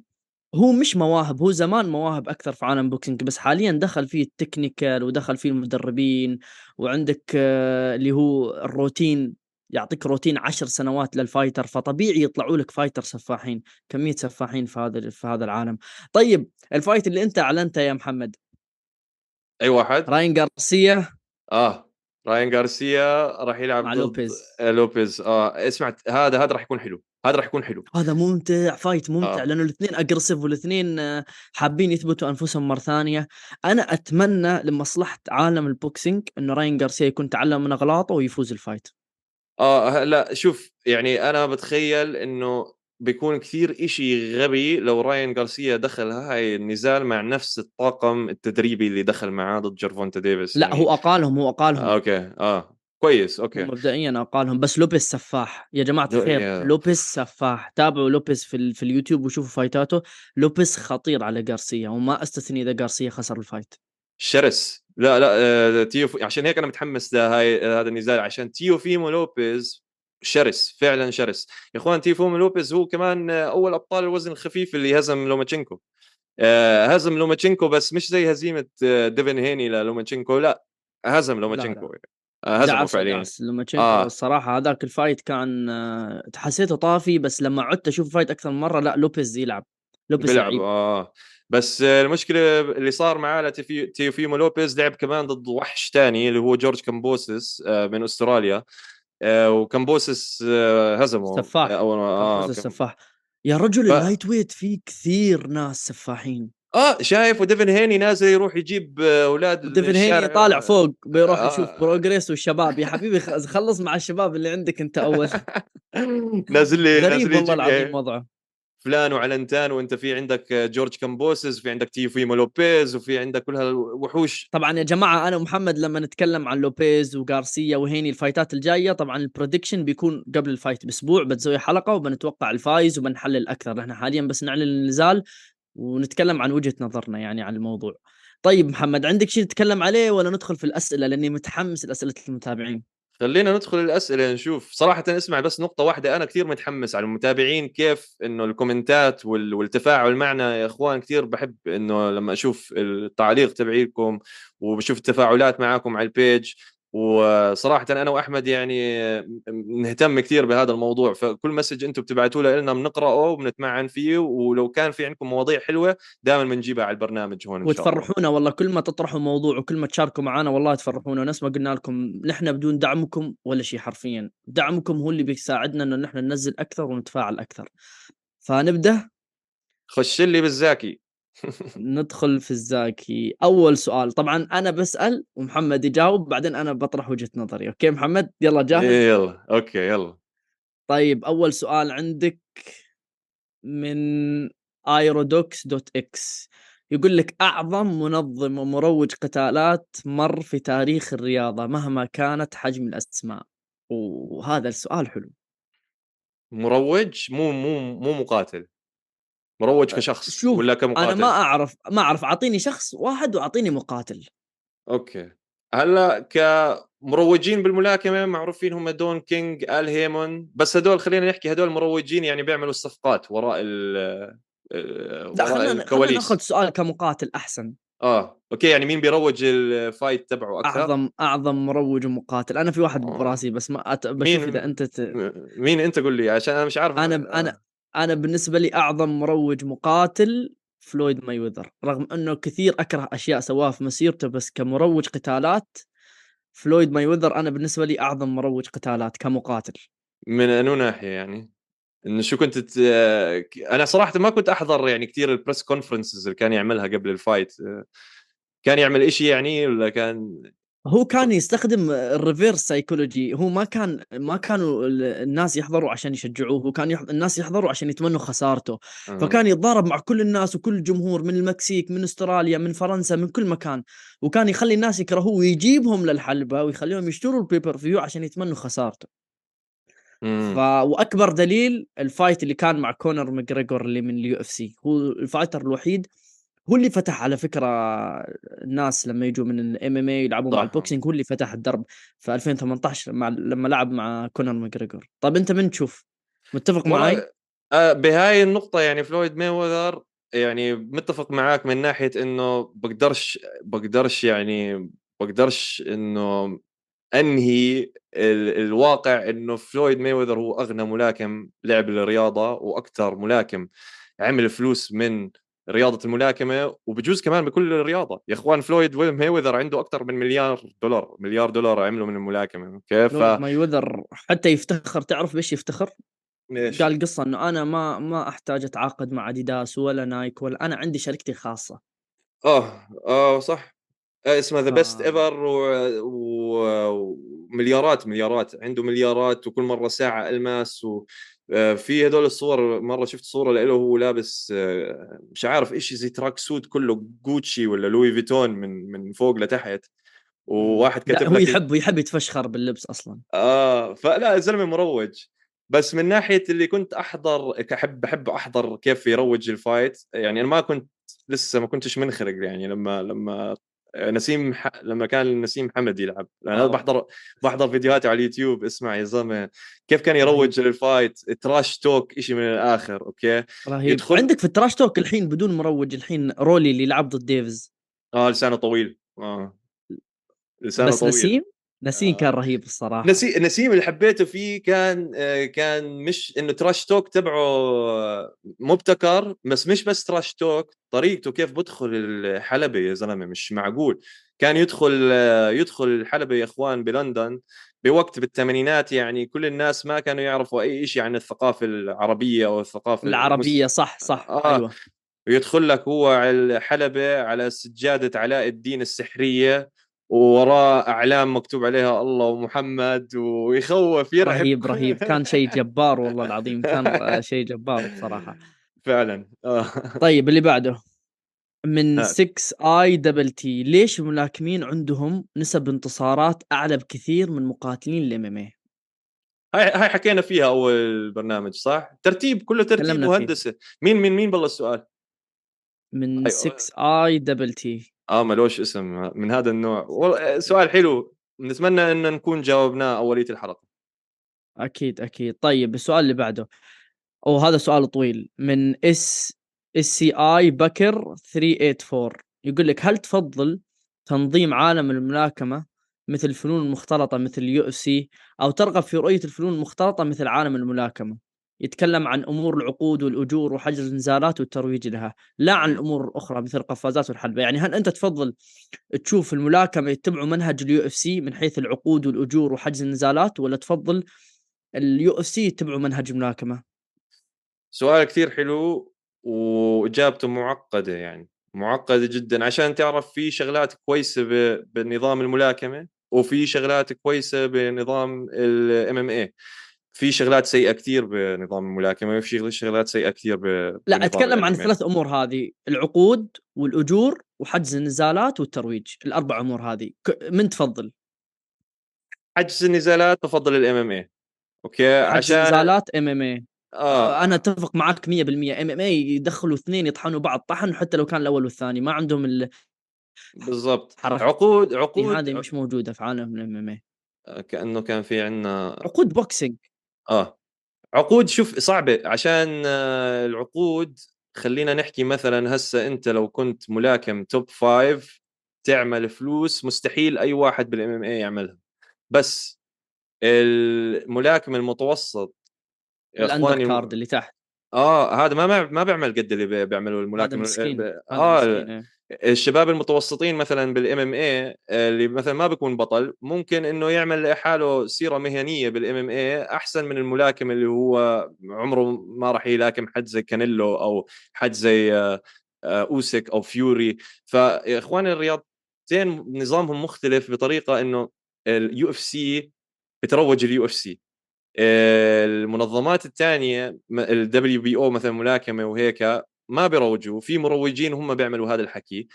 A: هو مش مواهب هو زمان مواهب أكثر في عالم boxing بس حاليا دخل فيه ال technical ودخل فيه المدربين وعندك آه اللي هو الروتين يعطيك روتين عشر سنوات لل fighter فطبيعي يطلعوا لك fighter سفاحين كمية سفاحين في هذا في هذا العالم. طيب ال fight اللي أنت أعلنته يا محمد؟
B: أي واحد؟
A: راين غارسيا
B: آه. راين غارسيا راح يلعب
A: مع
B: ضد
A: لوبيز.
B: آه، لوبيز. آه اسمع هذا هذا راح يكون حلو. هذا راح يكون حلو.
A: هذا ممتع fight ممتع
B: آه.
A: لأنه الاثنين aggressive والاثنين آه، حابين يثبتوا أنفسهم مرة ثانية. أنا أتمنى لمصلحة عالم ال boxing إنه راين غارسيا يكون تعلم من أغلاطه ويفوز ال
B: fight آه لا شوف يعني أنا بتخيل إنه بيكون كثير إشي غبي لو راين غارسيا دخل هاي النزال مع نفس الطاقم التدريبي اللي دخل معاه ضد جيرفونتا ديفيس
A: لا
B: يعني
A: هو أقالهم هو أقالهم.
B: آه okay. آه. كويس okay.
A: مبدئيا أقالهم. بس لوبيز سفاح. يا
B: جماعة
A: الخير لوبيز سفاح. تابعوا لوبيز في, ال- في اليوتيوب وشوفوا فايتاته. لوبيز خطير على غارسيا وما أستثني إذا غارسيا خسر ال fight.
B: شرس. لا لا آه تيو عشان هيك أنا متحمس لهاي هذا النزال. عشان تيو فيمو لوبيز شرس فعلا شرس. يا إخوان تيو فيمو لوبيز هو كمان أول أبطال الوزن الخفيف اللي هزم لوماتشينكو. آه هزم لوماتشينكو بس مش زي هزيمة آه، ديفن هيني للوماتشينكو. لا هزم لوماتشينكو. آه هزمه فعليا.
A: لوماتشينكو
B: آه.
A: الصراحة هذاك ال fight كان حسيته طافي بس لما عدت أشوف ال fight أكثر من مرة لا لوبيز يلعب. لوبيز
B: بيلعب
A: لعيب.
B: آه. بس المشكلة اللي صار معاه تيوفيمو لوبيز لعب كمان ضد وحش ثاني اللي هو جورج كامبوسس من أستراليا. وكامبوسس آه، هزمه
A: سفاح.
B: آه، أول ما آه
A: السفاح. يا رجل
B: ف-
A: ال lightweight فيه كثير ناس سفاحين.
B: آه شايف وديفن هيني نازل يروح يجيب آه، أولاد
A: ديفن هيني. طالع فوق بيروح
B: آه.
A: يشوف بروجريس والشباب. يا حبيبي خلص مع الشباب اللي عندك انت أول.
B: نازل لي
A: غريب
B: نازل لي
A: والله العظيم
B: لي
A: وضعه.
B: فلان وعلنتان وانت في عندك جورج كامبوسس وفي عندك تيوفيمو لوبيز وفي عندك كل هالوحوش.
A: طبعا يا جماعة أنا ومحمد لما نتكلم عن لوبيز وغارسيا وهيني الفايتات الجاية طبعا ال prediction بيكون قبل ال fight بأسبوع بتسوي حلقة وبنتوقع الفايز وبنحلل أكثر. نحن حاليا بس نعلن النزال ونتكلم عن وجهة نظرنا يعني عن الموضوع. طيب محمد عندك شيء تتكلم عليه ولا ندخل في الأسئلة؟ لأني متحمس لأسئلة المتابعين.
B: خلينا ندخل الأسئلة نشوف. صراحة اسمع بس نقطة واحدة أنا كثير متحمس على المتابعين كيف إنه الكومنتات وال- والتفاعل معنا يا إخوان كثير بحب إنه لما أشوف التعليق تبعيكم وبشوف التفاعلات معاكم على ال page وصراحة أنا وأحمد يعني نهتم كثير بهذا الموضوع فكل message أنتم بتبعتوا لنا بنقرأه وبنتمعن فيه ولو كان في عندكم مواضيع حلوة دائما بنجيبها على البرنامج هون
A: وتفرحونا والله كل ما تطرحوا موضوع وكل ما تشاركوا معنا والله تفرحونا. ونفس ما قلنا لكم نحن بدون دعمكم ولا شيء حرفيا. دعمكم هو اللي بيساعدنا إنه نحن ننزل أكثر ونتفاعل أكثر. فنبدأ.
B: خش لي بالزاكي.
A: ندخل في الزاكي. أول سؤال. طبعا أنا بسأل ومحمد يجاوب بعدين أنا بطرح وجهة نظري. okay محمد؟ يلا جاهز؟
B: إيه يلا. okay يلا.
A: طيب أول سؤال عندك من ايرودوكس dot x يقول لك أعظم منظم ومروج قتالات مر في تاريخ الرياضة مهما كانت حجم الأسماء. وهذا السؤال حلو.
B: مروج؟ مو مو مو مقاتل. مروج كشخص
A: شوف
B: ولا كمقاتل
A: أنا ما أعرف ما أعرف أعطيني شخص واحد وأعطيني مقاتل.
B: okay. هلأ كمروجين بالملاكمة معروفين هم دون كينج آل هيمون بس هدول خلينا نحكي هدول مروجين يعني بيعملوا الصفقات وراء ال
A: لا خلينا خلينا ناخذ سؤال كمقاتل أحسن.
B: آه okay يعني مين بيروج ال fight تبعه أكثر؟
A: أعظم أعظم مروج ومقاتل. أنا في واحد
B: آه.
A: براسي بس ما أت... بشوف إذا أنت ت...
B: مين أنت قول لي؟ عشان أنا مش عارف
A: أنا
B: آه.
A: أنا أنا بالنسبة لي أعظم مروج مقاتل فلويد مايوذر رغم إنه كثير أكره أشياء سواها في مسيرته بس كمروج قتالات فلويد مايوذر أنا بالنسبة لي أعظم مروج قتالات كمقاتل
B: من انو ناحية يعني؟ انه شو كنت ت... أنا صراحة ما كنت أحضر يعني كثير ال press conferences اللي كان يعملها قبل ال fight كان يعمل إشي يعني ولا كان
A: هو كان يستخدم ال reverse psychology هو ما كان ما كانوا ال- الناس يحضروا عشان يشجعوه. هو كان يح... الناس يحضروا عشان يتمنوا خسارته.
B: آه.
A: فكان يتضارب مع كل الناس وكل الجمهور من المكسيك من استراليا من فرنسا من كل مكان. وكان يخلي الناس يكرهوه ويجيبهم للحلبة ويخليهم يشتروا ال pay-per-view عشان يتمنوا خسارته. ف... وأكبر دليل ال fight اللي كان مع كونر ماجريجور اللي من ال UFC. هو ال fighter الوحيد هو اللي فتح على فكرة الناس لما يجوا من ال MMA يلعبوا مع.
B: ال
A: boxing هو اللي فتح الدرب في 2018 مع لما لعب مع كونر ماجريجور طيب أنت مين تشوف؟ متفق معي
B: آه، بهاي النقطة يعني فلويد ميوذر يعني متفق معاك من ناحية إنه بقدرش بقدرش يعني بقدرش إنه أنهي ال- الواقع إنه فلويد ميوذر هو أغنى ملاكم لعب الرياضة وأكثر ملاكم عمل فلوس من رياضة الملاكمة وبجوز كمان بكل الرياضة. يا إخوان فلويد ميوذر عنده أكثر من مليار دولار مليار دولار عمله من الملاكمة. كيف؟
A: فلويد مايوذر حتى يفتخر تعرف بايش يفتخر؟
B: ليش؟
A: قال قصة إنه أنا ما ما أحتاج أتعاقد مع أديداس ولا نايك ولا أنا عندي شركتي الخاصه
B: آه آه صح. آه اسمه the
A: ف-
B: best ever ومليارات مليارات. عنده مليارات وكل مرة ساعة ألماس و في هدول الصور مرة شفت صورة له وهو لابس آه، مش عارف إيش زي tracksuit كله جوتشي ولا Louis Vuitton من من فوق لتحت. وواحد كتب
A: هو يحب يحب يتفشخر باللبس أصلا.
B: آه فلا الزلمه مروج. بس من ناحية اللي كنت أحضر أحب بحب أحضر كيف يروج ال fight يعني أنا ما كنت لسه ما كنتش منخرق يعني لما لما نسيم ح... لما كان نسيم حمد يلعب. لأن أنا
A: آه.
B: بحضر بحضر فيديوهاته على اليوتيوب اسمع يا زلمة كيف كان يروج لل fight trash talk شيء من الآخر أوكي؟
A: رهيب.
B: يدخل-
A: عندك في ال trash talk الحين بدون مروج الحين رولي اللي لعب ضد ديفز.
B: آه لسانه طويل. آه. لسانه
A: بس
B: طويل.
A: نسيم؟ نسيم. كان رهيب الصراحة
B: نسي... نسيم اللي حبيته فيه كان آه، كان مش إنه trash talk تبعه مبتكر بس مش بس trash talk طريقته كيف بدخل الحلبة يا زلمة مش معقول كان يدخل آه، يدخل الحلبة يا إخوان بلندن بوقت بالثمانينات يعني كل الناس ما كانوا يعرفوا أي شيء عن الثقافة العربية أو الثقافة
A: العربية صح صح
B: آه.
A: أيوه
B: ويدخل لك هو على الحلبة على سجادة علاء الدين السحرية ووراه أعلام مكتوب عليها الله ومحمد ويخوف يرعب
A: رهيب رهيب كان شيء جبار والله العظيم كان شيء جبار بصراحة
B: فعلا آه.
A: طيب اللي بعده من
B: هات.
A: 6 A double T ليش الملاكمين عندهم نسب انتصارات أعلى بكثير من مقاتلين ال MMA
B: هاي هاي حكينا فيها أول برنامج صح؟ ترتيب كله ترتيب. وهندسة مين من مين بالله السؤال؟
A: من
B: أيوة.
A: 6 A double T
B: آه ملوش اسم من هذا النوع. والله سؤال حلو. نتمنى إن نكون جاوبناه أولية الحلقة.
A: أكيد أكيد. طيب السؤال اللي بعده. أو هذا سؤال طويل. من SSCI بكر 384 يقول لك هل تفضل تنظيم عالم الملاكمة مثل الفنون المختلطه مثل ال UFC أو ترغب في رؤية الفنون المختلطة مثل عالم الملاكمة؟ يتكلم عن أمور العقود والأجور وحجز النزالات والترويج لها لا عن الأمور الأخرى مثل القفازات والحلبه يعني هل أنت تفضل تشوف الملاكمة يتبعوا منهج ال UFC من حيث العقود والأجور وحجز النزالات ولا تفضل ال UFC يتبعوا منهج الملاكمة؟
B: سؤال كثير حلو وإجابته معقدة يعني معقدة جدا. عشان تعرف في شغلات كويسة بنظام الملاكمة وفي شغلات كويسة بنظام ال MMA في شغلات سيئة كثير بنظام الملاكمة وفي شغلات سيئة كثير ب
A: لا أتكلم عن. الثلاث أمور هذه العقود والأجور وحجز النزالات والترويج الأربع أمور هذه. من تفضل؟
B: حجز النزالات بفضل ال MMA أوكي؟
A: حجز
B: عشان
A: نزالات MMA
B: آه.
A: أنا أتفق معك 100% MMA يدخلوا اثنين يطحنوا بعض طحن حتى لو كان الأول والثاني. ما عندهم ال-
B: بالضبط. عقود عقود
A: هذه مش موجودة في عالم ال MMA
B: كأنه كان في عندنا
A: عقود boxing
B: آه. عقود شوف صعبة عشان آه، العقود خلينا نحكي مثلا هسه أنت لو كنت ملاكم top five تعمل فلوس مستحيل أي واحد بال MMA يعملها. بس الملاكم المتوسط ال
A: undercard اللي تحت.
B: آه هذا ما ما بيعمل قد اللي بي- بيعملوا
A: هذا
B: الملاكم
A: مسكين. هذا
B: آه
A: مسكين إيه.
B: الشباب المتوسطين مثلا بال MMA اللي مثلا ما بيكون بطل ممكن إنه يعمل لحاله سيرة مهنية بال MMA أحسن من الملاكم اللي هو عمره ما راح يلاكم حد زي كانيلو أو حد زي آه، آه، اوسك أو فيوري. فيا اخواني الرياضتين نظامهم مختلف بطريقة إنه ال UFC بتروج ال UFC المنظمات الثانية ال WB أو مثلا ملاكمة وهيك ما بيروجوا في مروجين هم بيعملوا هذا الحكي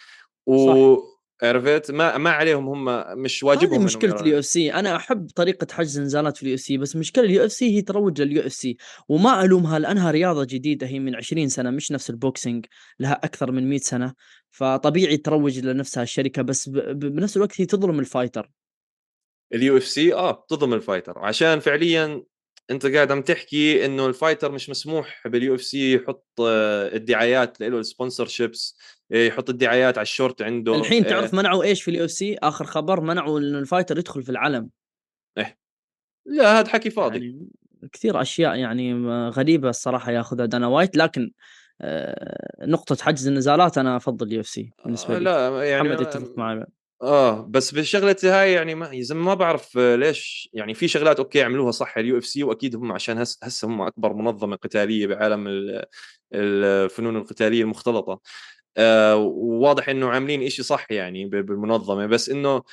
B: وعرفت ما ما عليهم هم مش واجبهم
A: هذه
B: مشكلة
A: اليو إف سي. أنا أحب طريقة حجز نزالات في ال UFC بس مشكلة ال UFC هي تروج لل UFC. وما ألومها لأنها رياضة جديدة هي من 20 سنة مش نفس ال boxing لها أكثر من 100 سنة. فطبيعي تروج لنفسها الشركة بس. بنفس الوقت هي تظلم الفايتر.
B: اليو إف سي آه بتضم الفايتر. عشان فعليا انت قاعد عم تحكي انه ال fighter مش مسموح بال UFC يحط آه، الدعايات له ال sponsorships يحط الدعايات على الشورت عنده
A: الحين
B: آه،
A: تعرف منعوا إيش في ال UFC؟ آخر خبر منعوا إنه ال fighter يدخل في العلم
B: لا هذا حكي فاضي.
A: يعني كثير أشياء يعني غريبة الصراحة ياخذها دانا وايت لكن آه، نقطة حجز النزالات أنا أفضل UFC بالنسبة
B: آه
A: لي.
B: لا يعني
A: محمد يتفق معي.
B: آه بس بالشغله هاي يعني ما يا زلمة ما بعرف آه، ليش؟ يعني في شغلات okay عملوها صح ال UFC وأكيد هم عشان هس هسه هم أكبر منظمة قتالية بعالم ال- الفنون القتالية المختلطة. آه وواضح إنه عاملين إشي صح يعني بالمنظمة بس إنه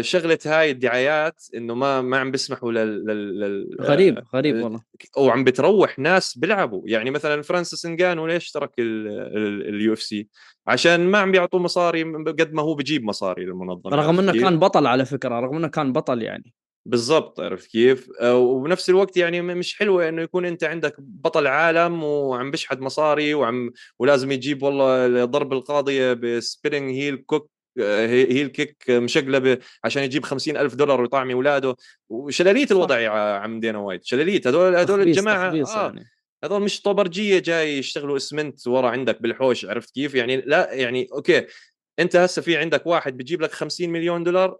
B: شغلة هاي الدعايات إنه ما ما عم بيسمحوا لل, لل, لل
A: غريب غريب
B: آه،
A: والله.
B: وعم بتروح ناس بيلعبوا. يعني مثلا فرانسيس انجانو ليش ترك ال UFC؟ عشان ما عم بيعطوه مصاري قد ما هو بجيب مصاري للمنظمة
A: رغم
B: إنه؟
A: كان بطل على فكرة رغم إنه كان بطل يعني.
B: بالضبط عرفت كيف؟ آه، وبنفس الوقت يعني مش حلوة إنه يكون أنت عندك بطل عالم وعم بيشحد مصاري وعم ولازم يجيب والله ضرب القاضية ب spinning heel kick آه، heel kick مشقلبة عشان يجيب خمسين ألف دولار ويطعمي اولاده وشلاليت الوضع يا عم دانا وايت شلاليت هدول هدول
A: تخبيص-
B: الجماعة
A: تخبيص
B: آه
A: يعني.
B: هذول مش طبرجية جاي يشتغلوا اسمنت ورا عندك بالحوش عرفت كيف؟ يعني لا يعني okay أنت هسه في عندك واحد بيجيب لك 50 مليون دولار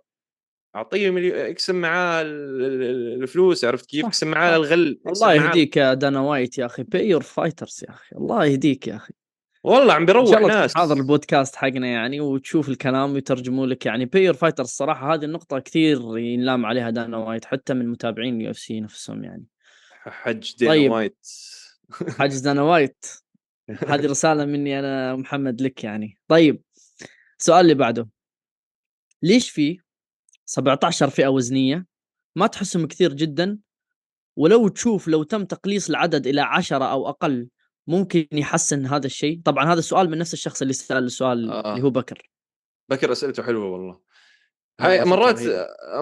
B: أعطيه مليون اقسم معاه ال- ال- الفلوس عرفت كيف؟ اقسم معاه. الغل
A: الله يهديك يا دانا وايت يا أخي. pay your fighters يا أخي. الله يهديك يا أخي.
B: والله عم بيروح ناس.
A: حاضر البودكاست حقنا يعني وتشوف الكلام ويترجموا لك. يعني pay your fighters الصراحة هذه النقطة كثير ينلام عليها دانا وايت حتى من متابعين ال UFC نفسهم يعني.
B: حج دانا
A: طيب.
B: وايت
A: حاجز دانا وايت هذه رسالة مني أنا ومحمد لك يعني. طيب السؤال اللي بعده. ليش في 17 فئة وزنية ما تحسهم كثير جدا؟ ولو تشوف لو تم تقليص العدد إلى 10 أو أقل ممكن يحسن هذا الشيء. طبعا هذا السؤال من نفس الشخص اللي سأل السؤال
B: آه.
A: اللي هو بكر.
B: بكر أسئلته حلوة والله.
A: والله
B: هاي مرات.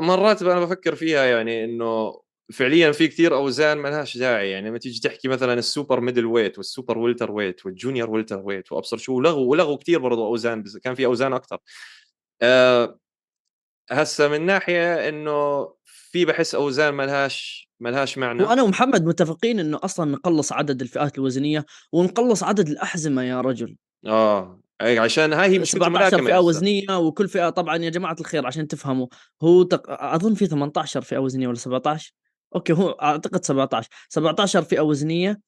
B: مرات أنا بفكر فيها يعني إنه فعليا في كثير أوزان ما لهاش داعي. يعني لما تيجي تحكي مثلا ال super middleweight وال super welterweight وال junior welterweight وأبصر شو ولغوا ولغوا كثير برضه أوزان بس كان في أوزان أكثر أه هسه من ناحية إنه في بحس أوزان ما لهاش ما لهاش معنى.
A: وأنا ومحمد متفقين إنه أصلا نقلص عدد الفئات الوزنية ونقلص عدد الأحزمة يا رجل.
B: آه. أي عشان هاي هي مشكلة
A: 17 الملاكمة
B: فئة.
A: وزنية وكل فئة طبعا يا جماعة الخير عشان تفهموا هو تق... أظن في 18 فئة وزنية ولا 17 okay هو أعتقد 17 17 فئة وزنية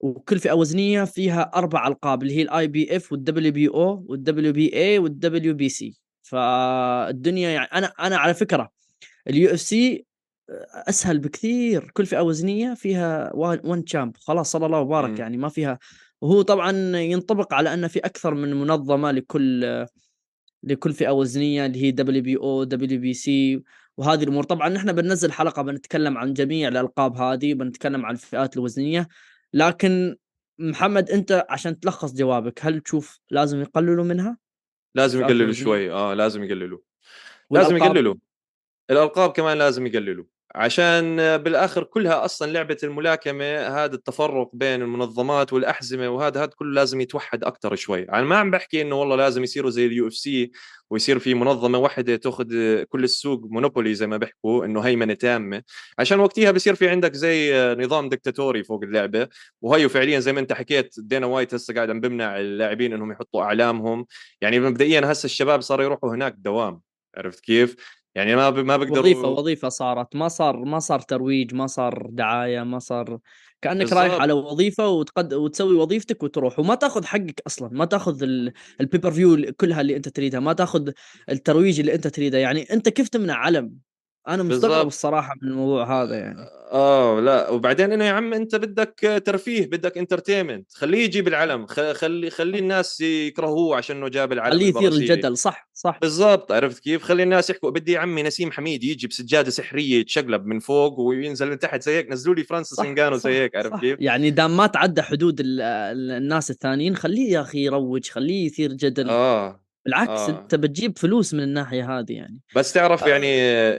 A: وكل فئة وزنية فيها أربع ألقاب اللي هي الاي بي اف والدبليو بي أو والدبليو بي اي والدبليو بي سي فالدنيا يعني أنا أنا على فكرة ال UFC أسهل بكثير. كل فئة وزنية فيها one champ خلاص صلى الله وبارك
B: مم.
A: يعني ما فيها. وهو طبعا ينطبق على ان في أكثر من منظمة لكل لكل فئة وزنية اللي هي دبليو بي أو دبليو بي سي وهذه الأمور. طبعا نحن بننزل حلقة بنتكلم عن جميع الألقاب هذه بنتكلم عن الفئات الوزنية. لكن محمد أنت عشان تلخص جوابك هل تشوف لازم يقللوا منها؟
B: لازم يقللوا شوي. آه لازم يقللوا. لازم يقللوا. الألقاب كمان لازم يقللوا. عشان بالآخر كلها أصلا لعبة الملاكمة هذا التفرق بين المنظمات والأحزمة وهذا هذا كله لازم يتوحد أكثر شوي. أنا ما عم بحكي إنه والله لازم يصيروا زي ال UFC ويصير في منظمة واحدة تأخذ كل السوق monopoly زي ما بيحكوا إنه هيمنة تامة. عشان وقتها بصير في عندك زي نظام دكتاتوري فوق اللعبة وهي فعليا زي ما أنت حكيت دانا وايت هسه قاعد عم بمنع اللاعبين إنهم يحطوا أعلامهم. يعني مبدئيا هسه الشباب صاروا يروحوا هناك دوام عرفت كيف؟ يعني ما ب... ما بقدر
A: وظيفة وظيفة صارت. ما صار ما صار ترويج ما صار دعاية ما صار كأنك بالزبط. رايح على وظيفة وتقد... وتسوي وظيفتك وتروح. وما تأخذ حقك أصلا. ما تأخذ ال... ال pay-per-view كلها اللي أنت تريدها. ما تأخذ الترويج اللي أنت تريده. يعني أنت كيف تمنع علم أنا مستغرب الصراحة من الموضوع هذا يعني.
B: آه لا وبعدين إنه يا عم أنت بدك ترفيه بدك entertainment خليه يجيب العلم. خلي خلي الناس يكرهوه عشان إنه جاب العلم
A: خليه يثير الجدل. صح صح.
B: بالضبط. عرفت كيف؟ خلي الناس يحكوا. بدي يا عمي نسيم حميد يجي بسجاده سحرية يتشقلب من فوق وينزل من تحت زي هيك. نزلوا لي فرانسيس إنجانو زي هيك. عرفت كيف؟
A: يعني دام ما تعدى حدود الناس الثانيين خليه يا أخي يروج خليه يثير جدل.
B: آه.
A: بالعكس آه. أنت بتجيب فلوس من الناحية هذه يعني.
B: بس تعرف آه. يعني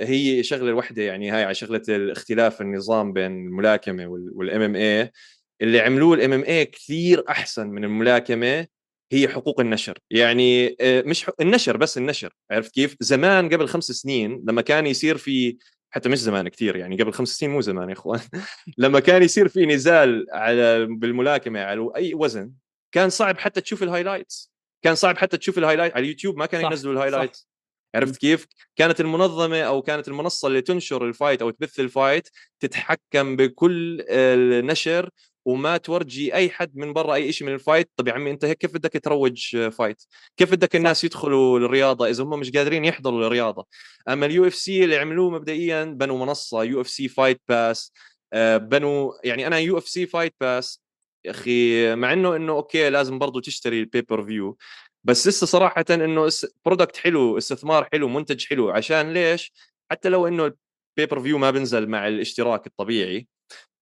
B: هي شغلة الوحدة يعني هاي على شغلة الاختلاف النظام بين الملاكمة وال MMA اللي عملوه ال MMA كثير أحسن من الملاكمة هي حقوق النشر. يعني آه، مش حق... النشر بس النشر عرفت كيف؟ زمان قبل خمس سنين لما كان يصير في حتى مش زمان كثير يعني قبل خمس سنين مو زمان يا إخوان. لما كان يصير في نزال على بالملاكمة على أي وزن كان صعب حتى تشوف ال highlights كان صعب حتى تشوف ال highlight على اليوتيوب ما كانوا ينزلوا ال highlight. عرفت كيف؟ كانت المنظمة أو كانت المنصة اللي تنشر ال fight أو تبث ال fight تتحكم بكل النشر وما تورجي أي حد من برا أي شيء من ال fight. طب يا عمي أنت هيك كيف بدك تروج fight؟ كيف بدك الناس يدخلوا الرياضة إذا هم مش قادرين يحضروا الرياضة؟ أما ال UFC اللي عملوه مبدئيا بنوا منصة UFC Fight Pass بنوا يعني أنا UFC Fight Pass يا أخي مع إنه إنه okay لازم برضه تشتري ال pay-per-view بس لسه صراحة إنه product حلو استثمار حلو منتج حلو عشان ليش؟ حتى لو إنه ال pay-per-view ما بنزل مع الاشتراك الطبيعي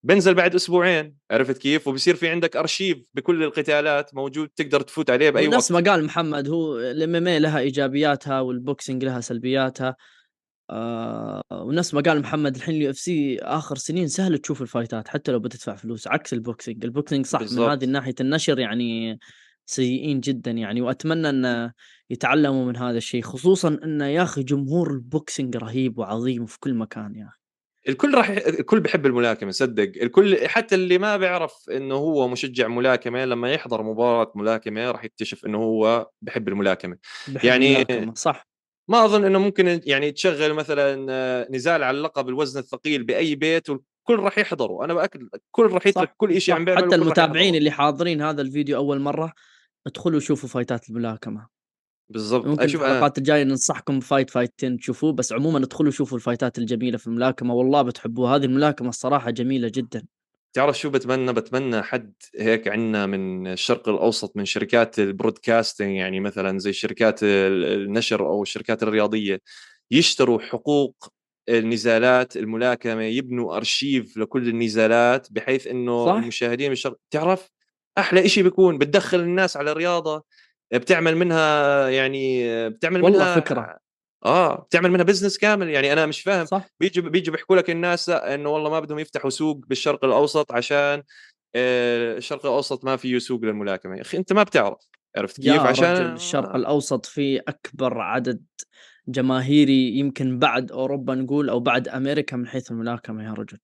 B: بنزل بعد أسبوعين عرفت كيف؟ وبصير في عندك ارشيف بكل القتالات موجود تقدر تفوت عليه بأي وقت.
A: نفس ما قال محمد هو ال MMA لها إيجابياتها وال boxing لها سلبياتها. آه ونفس ما قال محمد الحين ال UFC آخر سنين سهل تشوف ال fightات حتى لو بتدفع فلوس عكس ال boxing ال boxing صح بالزبط. من هذه الناحية النشر يعني سيئين جدا يعني وأتمنى ان يتعلموا من هذا الشيء خصوصا إنه يا أخي جمهور ال boxing رهيب وعظيم في كل مكان يا أخي
B: الكل راح الكل بحب الملاكمة صدق الكل حتى اللي ما بيعرف إنه هو مشجع ملاكمة لما يحضر مباراة ملاكمة راح يكتشف إنه هو بحب الملاكمة بحب يعني الملاكمة.
A: صح
B: ما أظن إنه ممكن يعني تشغل مثلا آه، نزال على اللقب الوزن الثقيل بأي بيت والكل راح يحضروا أنا بأكد الكل راح يترك كل شيء عم
A: بيعمله حتى المتابعين اللي حاضرين هذا الفيديو أول مرة ادخلوا شوفوا فايتات الملاكمة.
B: بالضبط.
A: ممكن أشوف الحلقات الجاية ننصحكم بفايت فايتين تشوفوه بس عموما ادخلوا شوفوا الفايتات الجميلة في الملاكمة والله بتحبوها. هذه الملاكمة الصراحة جميلة جدا.
B: تعرف شو بتمنى؟ بتمنى حد هيك عندنا من الشرق الأوسط من شركات ال broadcasting يعني مثلا زي شركات النشر أو الشركات الرياضية يشتروا حقوق النزالات الملاكمة يبنوا أرشيف لكل النزالات بحيث إنه صح؟ المشاهدين من الشرق تعرف؟ أحلى شيء بيكون بتدخل الناس على الرياضة بتعمل منها يعني بتعمل
A: والله
B: منها
A: فكرة.
B: آه بتعمل منها business كامل. يعني أنا مش فاهم. صح. بيجوا بيجوا بيحكوا لك الناس إنه والله ما بدهم يفتحوا سوق بالشرق الأوسط عشان آه، الشرق الأوسط ما فيه سوق للملاكمة. يا أخي أنت ما بتعرف عرفت كيف؟
A: عشان الشرق الأوسط فيه أكبر عدد جماهيري يمكن بعد أوروبا نقول أو بعد أمريكا من حيث الملاكمة يا رجل.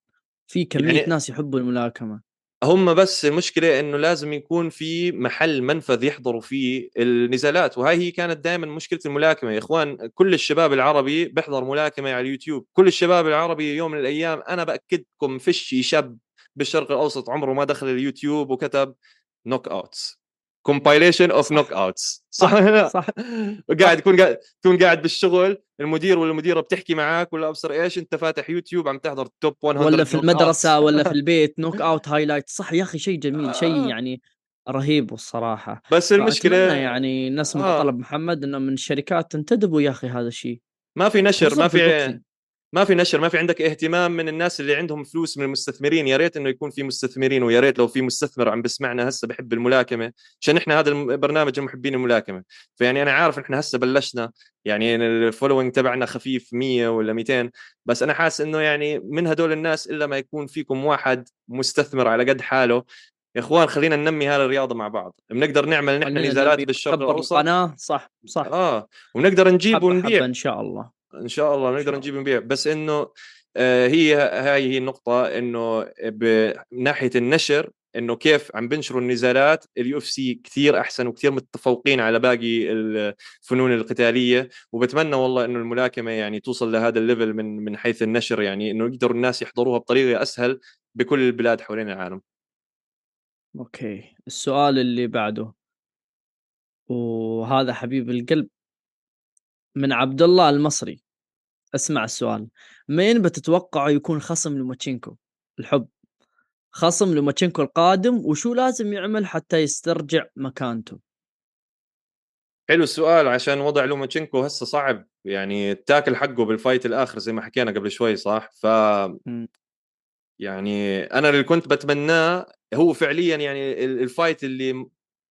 A: في كمية يعني ناس يحبوا الملاكمة.
B: هم بس المشكلة إنه لازم يكون في محل منفذ يحضروا فيه النزالات وهاي هي كانت دائما مشكلة الملاكمة. يا إخوان كل الشباب العربي بيحضر ملاكمة على اليوتيوب. كل الشباب العربي يوم من الأيام أنا بأكدكم فيش شاب بالشرق الأوسط عمره ما دخل اليوتيوب وكتب knockouts compilation of knockouts صح صح, صح. قاعد تكون قاعد تكون قاعد بالشغل المدير ولا المديره بتحكي معك ولا أبصر إيش أنت فاتح يوتيوب عم تحضر top 100
A: ولا في المدرسة ولا في البيت knockout highlight صح يا أخي شيء جميل شيء يعني رهيب الصراحة.
B: بس المشكلة
A: يعني نسمع
B: آه.
A: طلب محمد إنه من الشركات تنتدبوا يا أخي هذا الشيء.
B: ما في نشر ما
A: في.
B: ما في نشر ما في عندك اهتمام من الناس اللي عندهم فلوس من المستثمرين. يا ريت إنه يكون في مستثمرين ويا ريت لو في مستثمر عم بسمعنا هسه بحب الملاكمة عشان إحنا هذا البرنامج المحبين الملاكمة. فيعني أنا عارف إحنا هسه بلشنا يعني ال following تبعنا خفيف 100 ولا 200 بس أنا حاسس إنه يعني من هدول الناس إلا ما يكون فيكم واحد مستثمر على قد حاله. يا إخوان خلينا ننمي هذه الرياضة مع بعض. بنقدر نعمل نحن نزالات بالشرق الاوسط
A: صح صح.
B: آه وبنقدر نجيب ونبيع
A: إن شاء الله.
B: إن شاء الله نقدر نجيب ونبيع بس إنه آه، هي هاي هي النقطة إنه من ناحية النشر إنه كيف عم بنشروا النزالات ال UFC كثير أحسن وكثير متفوقين على باقي الفنون القتالية. وبتمنى والله إنه الملاكمة يعني توصل لهذا ال level من من حيث النشر يعني إنه يقدروا الناس يحضروها بطريقة أسهل بكل البلاد حوالين العالم.
A: okay. السؤال اللي بعده. وهذا حبيب القلب. من عبد الله المصري. اسمع السؤال. مين بتتوقعوا يكون خصم لوماتشينكو الحب. خصم لوماتشينكو القادم وشو لازم يعمل حتى يسترجع مكانته؟
B: حلو السؤال عشان وضع لوماتشينكو هسه صعب. يعني تاكل حقه بال fight الآخر زي ما حكينا قبل شوي صح؟ ف
A: مم.
B: يعني أنا اللي كنت بتمناه هو فعليا يعني ال- ال fight اللي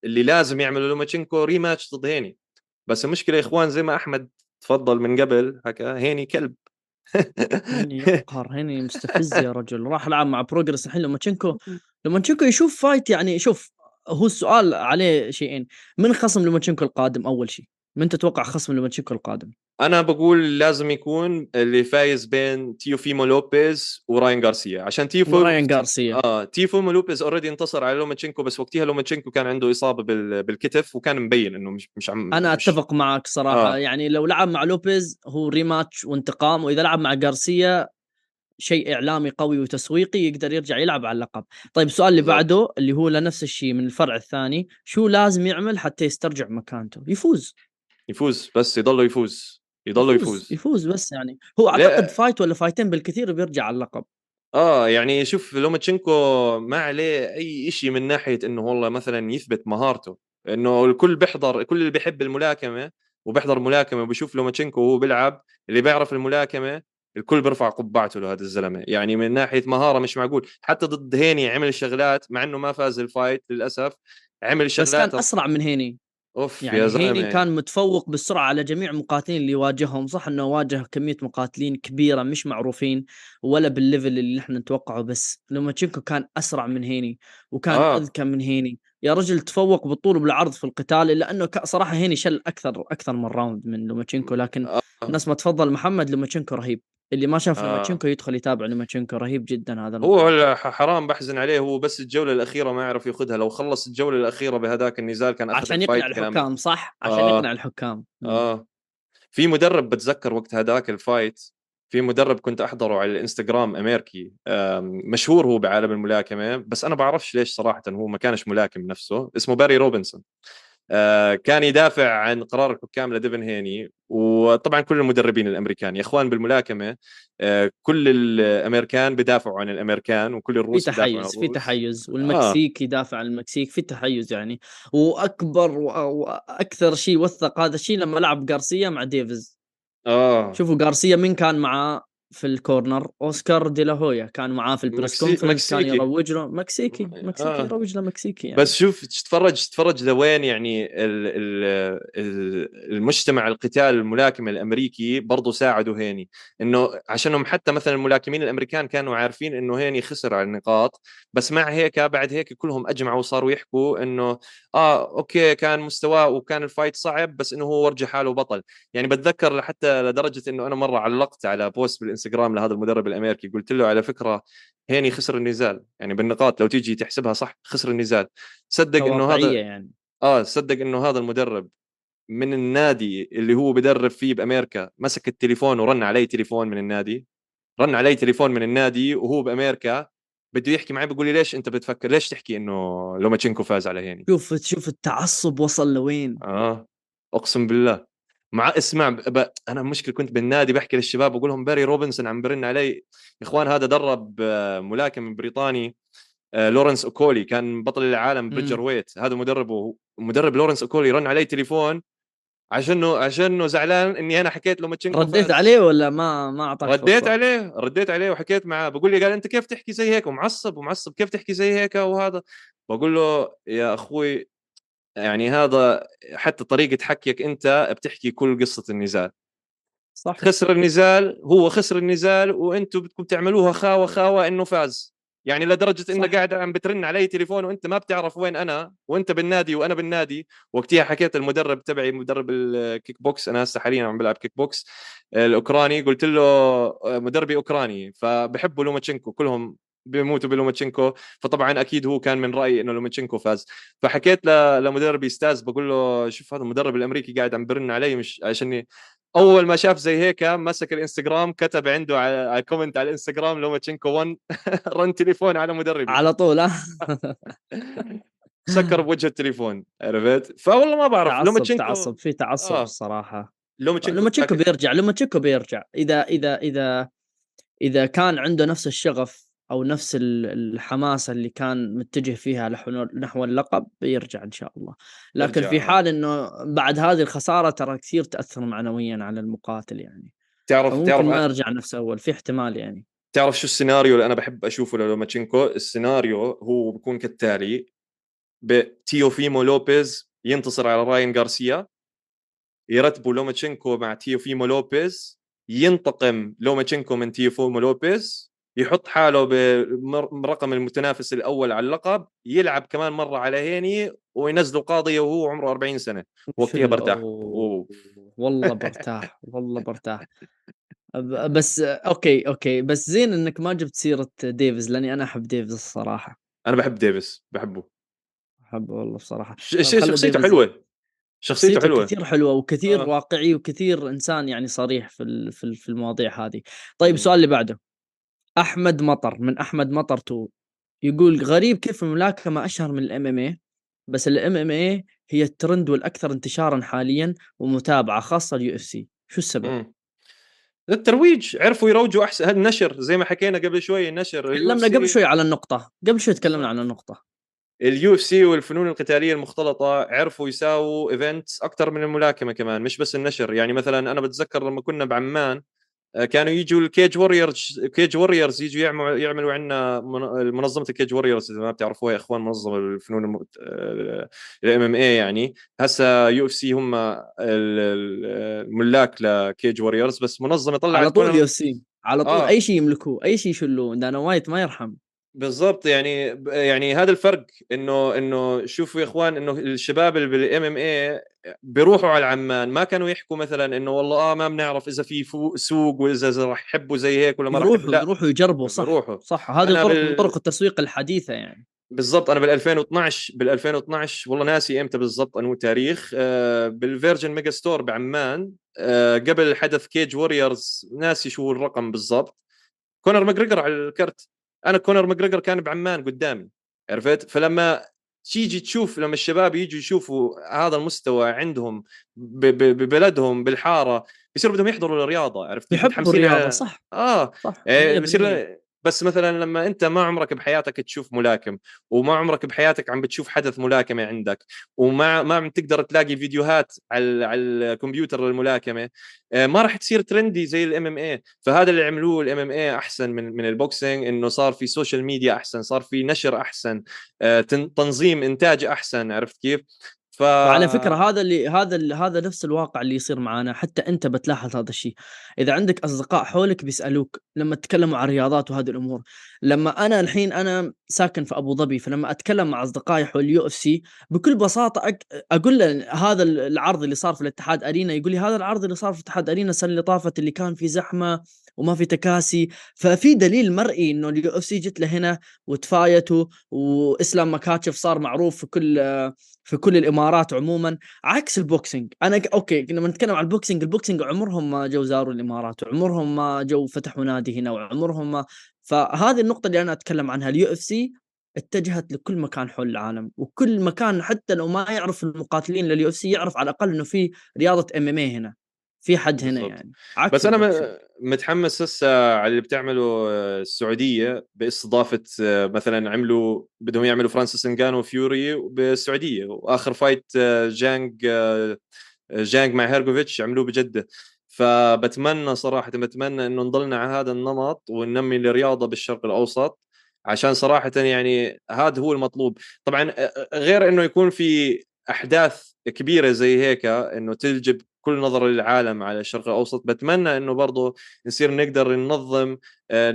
B: اللي لازم يعمله لوماتشينكو rematch ضد هيني. بس المشكلة يا إخوان زي ما أحمد تفضل من قبل حكى هيني كلب.
A: هني يقهر هني مستفز يا رجل. راح لعب مع بروجرس الحين. لوماتشينكو لوماتشينكو يشوف fight يعني شوف هو السؤال عليه شيئين. من خصم لوماتشينكو القادم أول شيء؟ من تتوقع خصم لوماتشينكو القادم؟
B: أنا بقول لازم يكون اللي فايز بين تيوفيمو لوبيز وراين غارسيا. عشان تيفو
A: وراين غارسيا.
B: آه تيفو لوبيز already انتصر على لوماتشينكو بس وقتها لوماتشينكو كان عنده إصابة بال... بالكتف وكان مبين إنه مش مش عم
A: أنا
B: مش...
A: أتفق معك صراحة.
B: آه.
A: يعني لو لعب مع لوبيز هو rematch وانتقام وإذا لعب مع غارسيا شيء إعلامي قوي وتسويقي يقدر يرجع يلعب على اللقب. طيب السؤال اللي. بعده اللي هو لنفس الشيء من الفرع الثاني شو لازم يعمل حتى يسترجع مكانته؟ يفوز.
B: يفوز بس يضله يفوز. يضله يفوز
A: يفوز. بس يعني. هو
B: لا.
A: أعتقد fight ولا fightين بالكثير بيرجع على اللقب.
B: آه يعني شوف لوماتشينكو ما عليه أي شيء من ناحية إنه والله مثلا يثبت مهارته إنه الكل بيحضر كل اللي بيحب الملاكمة وبيحضر ملاكمة وبيشوف لوماتشينكو وهو بيلعب اللي بيعرف الملاكمة الكل بيرفع قبعته لهذا الزلمة. يعني من ناحية مهارة مش معقول. حتى ضد هيني عمل شغلات مع إنه ما فاز ال fight للأسف عمل
A: بس كان
B: شغلات
A: أسرع من هيني.
B: أوف
A: يعني
B: يا زلمة
A: هيني كان متفوق بالسرعه على جميع المقاتلين اللي واجههم صح إنه واجه كمية مقاتلين كبيرة مش معروفين ولا بال level اللي إحنا نتوقعه بس لوماتشينكو كان أسرع من هيني وكان
B: آه.
A: أذكى من هيني يا رجل تفوق بالطول وبالعرض في القتال الا انه صراحة هيني شل أكثر أكثر من round من لوماتشينكو لكن
B: آه.
A: زي ما تفضل محمد لوماتشينكو رهيب اللي ما شاف
B: آه.
A: لوماتشينكو يدخل يتابع لوماتشينكو رهيب جدا هذا
B: هو حرام بحزن عليه هو بس الجولة الأخيرة ما عرف ياخذها. لو خلص الجولة الأخيرة بهذاك النزال كان
A: عشان يقنع الحكام صح؟ عشان
B: آه.
A: يقنع الحكام.
B: آه. في مدرب بتذكر وقت هذاك ال fight؟ في مدرب كنت أحضره على الإنستغرام امريكي مشهور هو بعالم الملاكمة بس أنا بعرفش ليش صراحة هو ما كانش ملاكم نفسه. اسمه باري روبنسون. كان يدافع عن قرار الحكام لديفن هيني وطبعا كل المدربين الأمريكان يا إخوان بالملاكمة آه، كل الأمريكان بدافعوا عن الأمريكان وكل
A: في
B: الروس عن
A: تحيز في
B: الروس.
A: تحيز والمكسيك يدافع عن المكسيك في تحيز يعني. وأكبر وأكثر شيء وثق هذا الشيء لما لعب غارسيا مع ديفيز.
B: آه.
A: شوفوا غارسيا من كان معاه في ال corner أوسكار دي لا هويا كان معاه في ال
B: press
A: conference كان. يروج له مكسيكي مكسيكي
B: آه.
A: يروج له مكسيكي يعني.
B: بس شوف تتفرج تتفرج لوين يعني ال ال ال المجتمع القتال الملاكمة الأمريكي برضه ساعدوا هيني إنه عشانهم حتى مثلا الملاكمين الأمريكان كانوا عارفين إنه هيني خسر على النقاط بس مع هيك بعد هيك كلهم أجمعوا وصاروا يحكوا إنه آه okay كان مستواه وكان ال fight صعب بس إنه هو ورجع حاله بطل يعني بتذكر حتى لدرجة إنه أنا مرة علقت على post بالإنستغرام لهذا المدرب الأمريكي قلت له على فكرة هيني خسر النزال. يعني بالنقاط لو تيجي تحسبها صح خسر النزال. صدق
A: إنه
B: هذا
A: يعني.
B: آه صدق إنه هذا المدرب من النادي اللي هو بدرب فيه بأمريكا مسك التليفون ورن علي تليفون من النادي. رن علي تليفون من النادي وهو بأمريكا بده يحكي معي بيقول لي ليش أنت بتفكر ليش تحكي إنه لوماتشينكو فاز على هيني؟
A: شوف شوف التعصب وصل لوين؟
B: آه أقسم بالله. مع اسمع ب... ب... أنا مشكلة كنت بالنادي بحكي للشباب بقول لهم باري روبنسون عم برن علي يا إخوان هذا درب آه، ملاكم بريطاني آه، لورنس أوكولي كان بطل العالم
A: مم.
B: weight هذا مدربه مدرب لورنس أوكولي رن علي تليفون عشانه عشانه زعلان إني أنا حكيت لوماتشينكو
A: رديت
B: فاز.
A: عليه ولا ما ما أعطاك
B: رديت
A: فرصة؟
B: عليه رديت عليه وحكيت معاه بقول لي قال أنت كيف تحكي زي هيك ومعصب ومعصب كيف تحكي زي هيك وهذا بقول له يا أخوي يعني هذا حتى طريقة حكيك أنت بتحكي كل قصة النزال.
A: صح.
B: خسر النزال هو خسر النزال وأنتم بدكم تعملوها خاوة خاوة إنه فاز. يعني لدرجة
A: إنه.
B: قاعد عم بترن علي تليفون وأنت ما بتعرف وين أنا وأنت بالنادي وأنا بالنادي. وقتها حكيت المدرب تبعي مدرب ال kick box أنا هسه حاليا عم بلعب kick box الأوكراني قلت له مدربي أوكراني فبحبوا لوماتشينكو كلهم بيموتوا بلوماتشينكو. فطبعا أكيد هو كان من رأيي إنه لوماتشينكو فاز. فحكيت لمدربي أستاذ بقول له شوف هذا المدرب الأمريكي قاعد عم برن علي مش عشان أول ما شاف زي هيك مسك الإنستغرام كتب عنده على, comment على الإنستغرام لوماتشينكو 1 رن تليفون على مدربي.
A: على طول ها
B: سكر بوجه التليفون عرفت؟ فوالله ما بعرف لوماتشينكو
A: تعصب في تعصب
B: آه.
A: الصراحة.
B: لوماتشينكو
A: لوماتشينكو بيرجع لوماتشينكو بيرجع. إذا إذا إذا إذا كان عنده نفس الشغف أو نفس ال- الحماسه اللي كان متجه فيها نحو اللقب بيرجع إن شاء الله. لكن. في حال إنه بعد هذه الخسارة ترى كثير تأثر معنويا على المقاتل يعني.
B: تعرف تعرف
A: ما يرجع نفس أول في احتمال يعني.
B: تعرف شو السيناريو اللي أنا بحب أشوفه للوماتشينكو السيناريو هو بكون كالتالي بتيوفيمو لوبيز ينتصر على راين غارسيا. يرتبوا لوماتشينكو مع تيوفيمو لوبيز. ينتقم لوماتشينكو من تيوفيمو لوبيز. يحط حاله برقم المتنافس الأول على اللقب يلعب كمان مرة على هيني وينزلوا قاضيه وهو عمره 40 سنة. وقتها برتاح.
A: أوه. والله برتاح والله برتاح. بس okay okay بس زين إنك ما جبت سيرة ديفيز لأني أنا أحب ديفيز الصراحة.
B: أنا بحب ديفيس بحبه.
A: أحبه والله بصراحة.
B: شخصيته
A: ديفيز-
B: حلوة. شخصيته حلوة.
A: كثير حلوة وكثير
B: آه.
A: واقعي وكثير إنسان يعني صريح في في ال- في المواضيع هذه. طيب. السؤال اللي بعده. أحمد مطر من أحمد مطر two. يقول غريب كيف الملاكمة أشهر من ال MMA بس ال MMA هي الترند والأكثر انتشارا حاليا ومتابعة خاصة ال UFC. شو السبب؟
B: مم. الترويج عرفوا يروجوا أحسن هذا النشر زي ما حكينا قبل شوي النشر
A: تكلمنا قبل شوي على النقطة قبل شوي تكلمنا عن
B: النقطة. ال UFC والفنون القتالية المختلطة عرفوا يساووا events أكثر من الملاكمة كمان مش بس النشر. يعني مثلا أنا بتذكر لما كنا بعمان كانوا يجوا ال Cage Warriors Cage Warriors يجوا يعملوا يعملوا عندنا منظمه ال Cage Warriors إذا ما بتعرفوها يا إخوان منظمة الفنون ال MMA يعني. هسه UFC هم ال- ال- الملاك ل Cage Warriors بس منظمة طلعت
A: على طول UFC على طول
B: آه.
A: أي شيء يملكوه أي شيء يشلوه دانا وايت ما يرحم.
B: بالضبط يعني يعني هذا الفرق انه إنه شوفوا يا إخوان إنه الشباب اللي بال MMA بيروحوا على عمان ما كانوا يحكوا مثلا إنه والله آه ما بنعرف إذا في سوق وإذا راح يحبوا زي هيك ولا ما راح
A: يروحوا يروحوا يجربوا صح
B: بيروحوا.
A: صح. هذه طرق
B: بال-
A: طرق التسويق الحديثة يعني.
B: بالضبط. أنا بال 2012 بال 2012 والله ناسي إمتى بالضبط انو تاريخ آه بال Virgin Megastore بعمان آه قبل حدث Cage Warriors ناسي شو الرقم بالضبط. كونر ماجريجر على ال card. أنا كونر ماجريجر كان بعمان قدامي عرفت؟ فلما تيجي تشوف لما الشباب يجوا يشوفوا هذا المستوى عندهم ببلدهم بالحارة بيصيروا بدهم يحضروا الرياضة عرفت؟
A: يحبوا
B: الرياضة
A: صح
B: آه
A: صح
B: إيه،
A: 100%.
B: بصير بس مثلا لما أنت ما عمرك بحياتك تشوف ملاكم وما عمرك بحياتك عم بتشوف حدث ملاكمة عندك وما ما عم تقدر تلاقي فيديوهات على على الكمبيوتر للملاكمة آه، ما راح تصير trendy زي ال MMA فهذا اللي عملوه ال MMA أحسن من من ال boxing إنه صار في social media أحسن صار في نشر أحسن آه، تن- تنظيم إنتاج أحسن عرفت كيف؟ ف
A: وعلى فكرة هذا اللي هذا اللي هذا نفس الواقع اللي يصير معنا حتى أنت بتلاحظ هذا الشيء. إذا عندك أصدقاء حولك بيسألوك لما تتكلموا عن الرياضات وهذه الأمور. لما أنا الحين أنا ساكن في أبو ظبي فلما أتكلم مع أصدقائي حول ال UFC بكل بساطة أك... أقول له هذا العرض اللي صار في الاتحاد arena يقول لي هذا العرض اللي صار في الاتحاد arena السنة اللي طافت اللي كان في زحمة. وما في تكاسي. ففي دليل مرئي إنه ال UFC جت لهنا وتفايتوا وإسلام مكاتشيف صار معروف في كل في كل الإمارات عموما. عكس ال boxing. أنا okay لما نتكلم عن ال boxing. ال boxing عمرهم ما جو زاروا الإمارات وعمرهم ما جو فتحوا نادي هنا وعمرهم ما. فهذه النقطة اللي أنا أتكلم عنها. ال UFC اتجهت لكل مكان حول العالم وكل مكان حتى لو ما يعرف المقاتلين لل UFC يعرف على الأقل إنه في رياضة MMA هنا. في حد هنا
B: بالضبط.
A: يعني عكس
B: بس
A: أنا.
B: م- متحمس هسه على اللي بتعمله آه، السعودية بإستضافة آه، مثلا عملوا بدهم يعملوا فرانسيس انجانو فيوري بالسعودية وآخر fight آه، جانج آه، جانج مع هيرجوفيتش عملوه بجدة فبتمنى صراحة بتمنى إنه نضلنا على هذا النمط وننمي الرياضة بالشرق الأوسط عشان صراحة يعني هذا هو المطلوب طبعا آه، غير إنه يكون في أحداث كبيرة زي هيك إنه تجلب كل نظر العالم على الشرق الأوسط بتمنى إنه برضه نصير نقدر ننظم آه،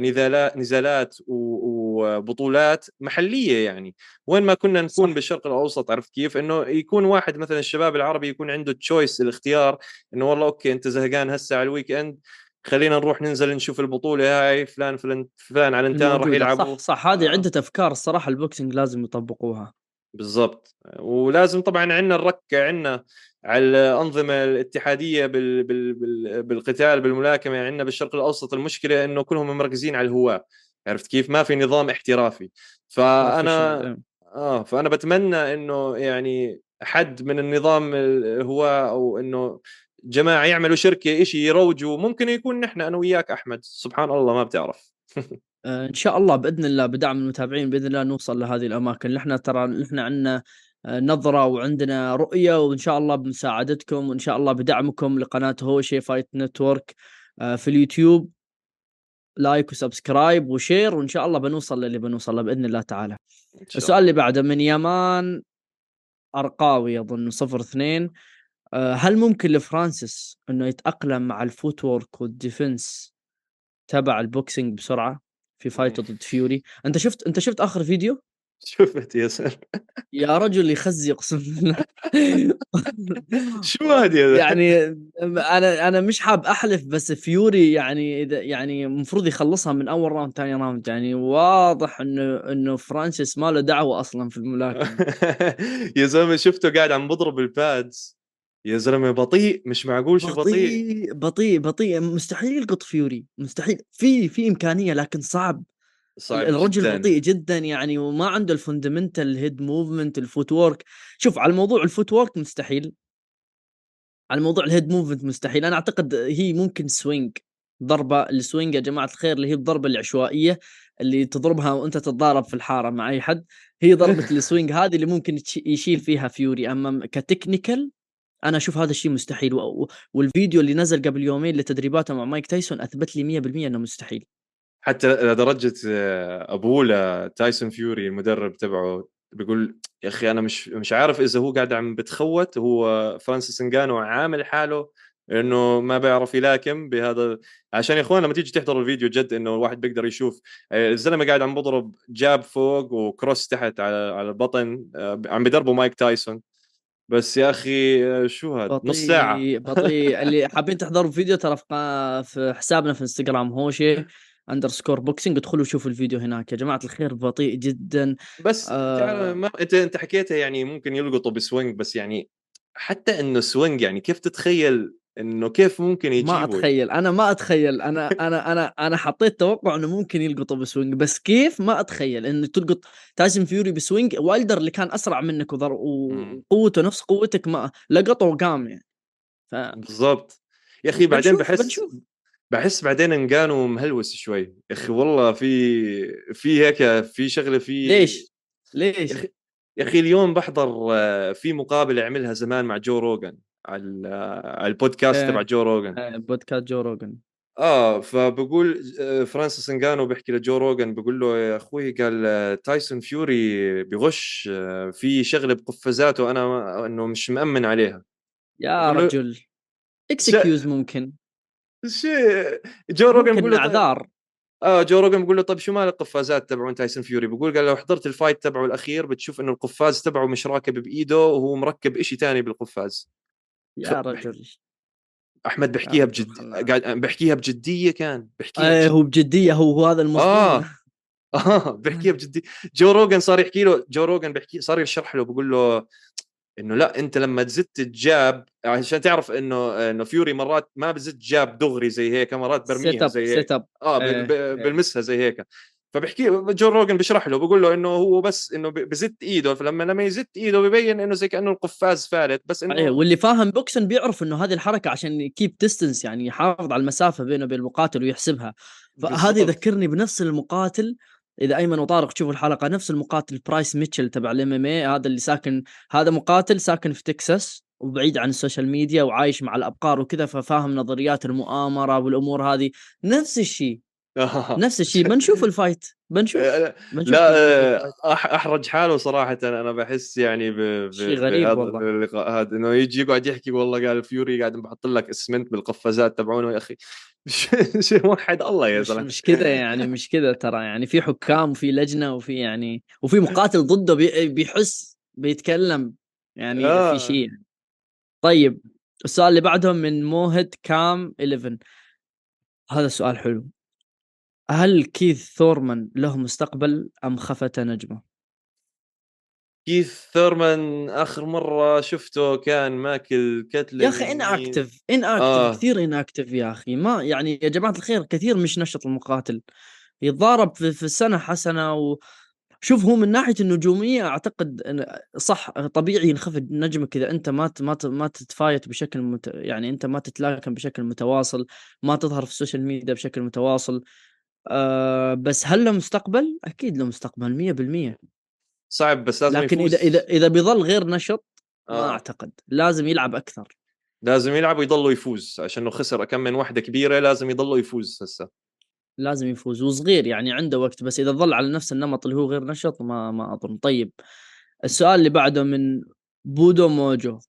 B: نزالات وبطولات محلية يعني وين ما كنا نكون. بالشرق الأوسط عرفت كيف إنه يكون واحد مثلا الشباب العربي يكون عنده choice الاختيار إنه والله okay أنت زهقان هسه على ال weekend خلينا نروح ننزل نشوف البطولة هاي فلان فلان فلان علنتان راح
A: الموجودة.
B: يلعبوا
A: صح صح هذه
B: آه.
A: عدة أفكار الصراحة البوكسينج لازم يطبقوها
B: بالضبط. ولازم طبعا عندنا الركه عندنا على الأنظمة الاتحادية بال... بال... بال... بالقتال بالملاكمة عندنا بالشرق الأوسط المشكلة إنه كلهم مركزين على الهواة. عرفت كيف؟ ما في نظام احترافي. فأنا
A: Professional.
B: آه فأنا بتمنى إنه يعني حد من النظام الهواة أو إنه جماعة يعملوا شركة إشي يروجوا ممكن يكون نحن أنا وياك أحمد. سبحان الله ما بتعرف.
A: إن شاء الله بإذن الله بدعم المتابعين بإذن الله نوصل لهذه الأماكن. نحن ترى نحن عندنا آه، نظرة وعندنا رؤية وإن شاء الله بمساعدتكم وإن شاء الله بدعمكم لقناة هوشي fight network آه، في اليوتيوب. like و subscribe و share وإن شاء الله بنوصل للي بنوصل له بإذن الله تعالى. السؤال اللي بعده من يمان أرقاوي أظن صفر اثنين. آه، هل ممكن لفرانسيس إنه يتأقلم مع ال footwork وال defense تبع ال boxing بسرعة؟ في fight ه ضد فيوري أنت شفت أنت شفت آخر فيديو؟
B: شفت يا سلام.
A: يا رجل يخزي أقسم بالله.
B: شو هذه يا
A: يعني أنا أنا مش حاب أحلف بس فيوري يعني إذا يعني المفروض يخلصها من أول round ثاني round يعني واضح إنه إنه فرانسيس ما له دعوة أصلا في الملاكمة.
B: يا زلمة شفته قاعد عم بضرب ال pads يا زلمة بطيء مش معقول شو بطيء.
A: بطيء بطيء مستحيل يلقط فيوري مستحيل. في في إمكانية لكن صعب.
B: صعب
A: الرجل
B: جداً.
A: بطيء جدا يعني وما عنده ال fundamental head movement ال footwork شوف على الموضوع ال footwork مستحيل. على موضوع ال head movement مستحيل. أنا أعتقد هي ممكن swing ضربة. ال swing يا جماعة الخير اللي هي الضربة العشوائية اللي تضربها وأنت تتضارب في الحارة مع أي حد. هي ضربة ال swing هذه اللي ممكن يشيل فيها فيوري. أما ك technical أنا أشوف هذا الشيء مستحيل و- والفيديو اللي نزل قبل يومين لتدريباته مع مايك تايسون أثبت لي 100% إنه مستحيل.
B: حتى لدرجة آه، أبوه لتايسون فيوري المدرب تبعه بيقول يا أخي أنا مش مش عارف إذا هو قاعد عم بتخوت هو فرانسيس انجانو عامل حاله إنه ما بيعرف يلاكم بهذا. عشان يا إخوان لما تيجي تحضر الفيديو جد إنه الواحد بيقدر يشوف آه، الزلمة قاعد عم بضرب jab فوق و cross تحت على على البطن آه، عم بيدربوا مايك تايسون. بس يا أخي آه، شو هذا نص ساعة.
A: بطيء. اللي حابين تحضروا فيديو ترى في حسابنا في انستغرام هوشي underscore boxing ادخلوا شوفوا الفيديو هناك. يا جماعة الخير بطيء جدا.
B: بس
A: آه.
B: ما أنت أنت حكيتها يعني ممكن يلقطوا ب swing بس يعني حتى إنه swing يعني كيف تتخيل إنه كيف ممكن يجيبوا
A: ما أتخيل. أنا ما أتخيل. أنا أنا أنا أنا حطيت توقع إنه ممكن يلقطه ب swing بس كيف؟ ما أتخيل. إنه تلقط تايسون فيوري ب swing. وايلدر اللي كان أسرع منك وضر. وقوته نفس قوتك ما لقطه وقام يعني. ف
B: بالضبط. يا أخي بعدين بحس
A: بنشوف.
B: بحس بعدين انجانو مهلوس شوي. يا أخي والله في في هيك في شغلة في
A: ليش؟ ليش؟
B: يا أخي يا أخي اليوم بحضر آه، في مقابلة عملها زمان مع جو روجن على البودكاست. تبع جو روجن
A: بودكاست جو روجن
B: آه فبقول آه، فرانسيس انجانو بيحكي لجو روجن بيقول له يا أخوي قال آه، تايسون فيوري بغش آه، في شغلة بقفازاته أنا إنه مش مأمن عليها.
A: يا
B: بقول
A: رجل. excuse ممكن.
B: شيء جو روجن بيقول له طيب-
A: اعذار
B: آه جو روجن بيقول له طيب شو مال القفازات تبعون تايسون فيوري؟ بيقول قال لو حضرت ال fight تبعه الأخير بتشوف إنه القفاز تبعه مش راكب بإيده وهو مركب إشي تاني بالقفاز.
A: يا رجل.
B: أحمد بحكيها بجد. قاعد بحكيها بجدية كان بحكيها
A: آه
B: بجد...
A: هو بجدية هو هو هذا المصدوم.
B: آه. آه بحكيها بجدية. جو روجن صار يحكي له جو روجن بحكي صار يشرح له بقول له إنه لأ أنت لما تزت ال jab عشان تعرف إنه إنه فيوري مرات ما بزت jab دغري زي هيك مرات برميها زي هيك. آه ب-
A: إيه، إيه.
B: بلمسها زي هيك. فبحكي جو روجن بيشرح له بقول له إنه هو بس إنه بزت إيده فلما لما يزت إيده ببين إنه زي كأنه القفاز فالت بس إنه
A: إيه واللي فاهم boxing بيعرف إنه هذه الحركة عشان ي keep distance يعني يحافظ على المسافة بينه وبين المقاتل ويحسبها
B: بالضبط.
A: يذكرني بنفس المقاتل إذا أيمن وطارق تشوفوا الحلقة نفس المقاتل برايس ميتشل تبع ال MMA هذا اللي ساكن هذا مقاتل ساكن في تكساس وبعيد عن السوشيال ميديا وعايش مع الأبقار وكذا ففاهم نظريات المؤامرة والأمور هذه نفس الشيء نفس الشيء بنشوف ال fight بنشوف بنشوف
B: لا. آه، أحرج حاله صراحة أنا بحس يعني ب... ب...
A: شيء غريب
B: بهذا
A: والله.
B: اللقاء هذا إنه يجي يقعد يحكي والله قال فيوري قاعد بحط لك اسمنت بالقفازات تبعونه يا أخي شيء وحد الله يا زلمه
A: مش كذا يعني مش كذا ترى يعني في حكام وفي لجنة وفي يعني وفي مقاتل ضده بي بيحس بيتكلم يعني
B: آه.
A: في شيء طيب السؤال اللي بعده من موهد كام 11 هذا السؤال حلو هل كيث ثورمان له مستقبل أم خفت نجمه؟
B: كيث ثورمان آخر مرة شفته كان ماكل كتلة
A: يا
B: أخي
A: in. active inactive
B: آه.
A: كثير inactive يا أخي ما يعني يا جماعة الخير كثير مش نشط المقاتل يتضارب في, في السنة حسنة و شوف هو من ناحية النجومية أعتقد صح طبيعي ينخفض نجمك إذا أنت ما ما ما تت fight بشكل مت... يعني أنت ما تتلاكم بشكل متواصل ما تظهر في السوشيال ميديا بشكل متواصل أه بس هل له مستقبل؟ أكيد له مستقبل 100%
B: صعب بس لازم
A: لكن
B: يفوز.
A: إذا إذا اذا بيظل غير نشط ما
B: آه.
A: أعتقد. لازم يلعب أكثر.
B: لازم يلعب ويضله يفوز. عشان خسر كم من واحدة كبيرة لازم يضله يفوز هسه.
A: لازم يفوز وصغير يعني عنده وقت بس إذا ظل على نفس النمط اللي هو غير نشط ما ما أظن. طيب السؤال اللي بعده من بودو موجو.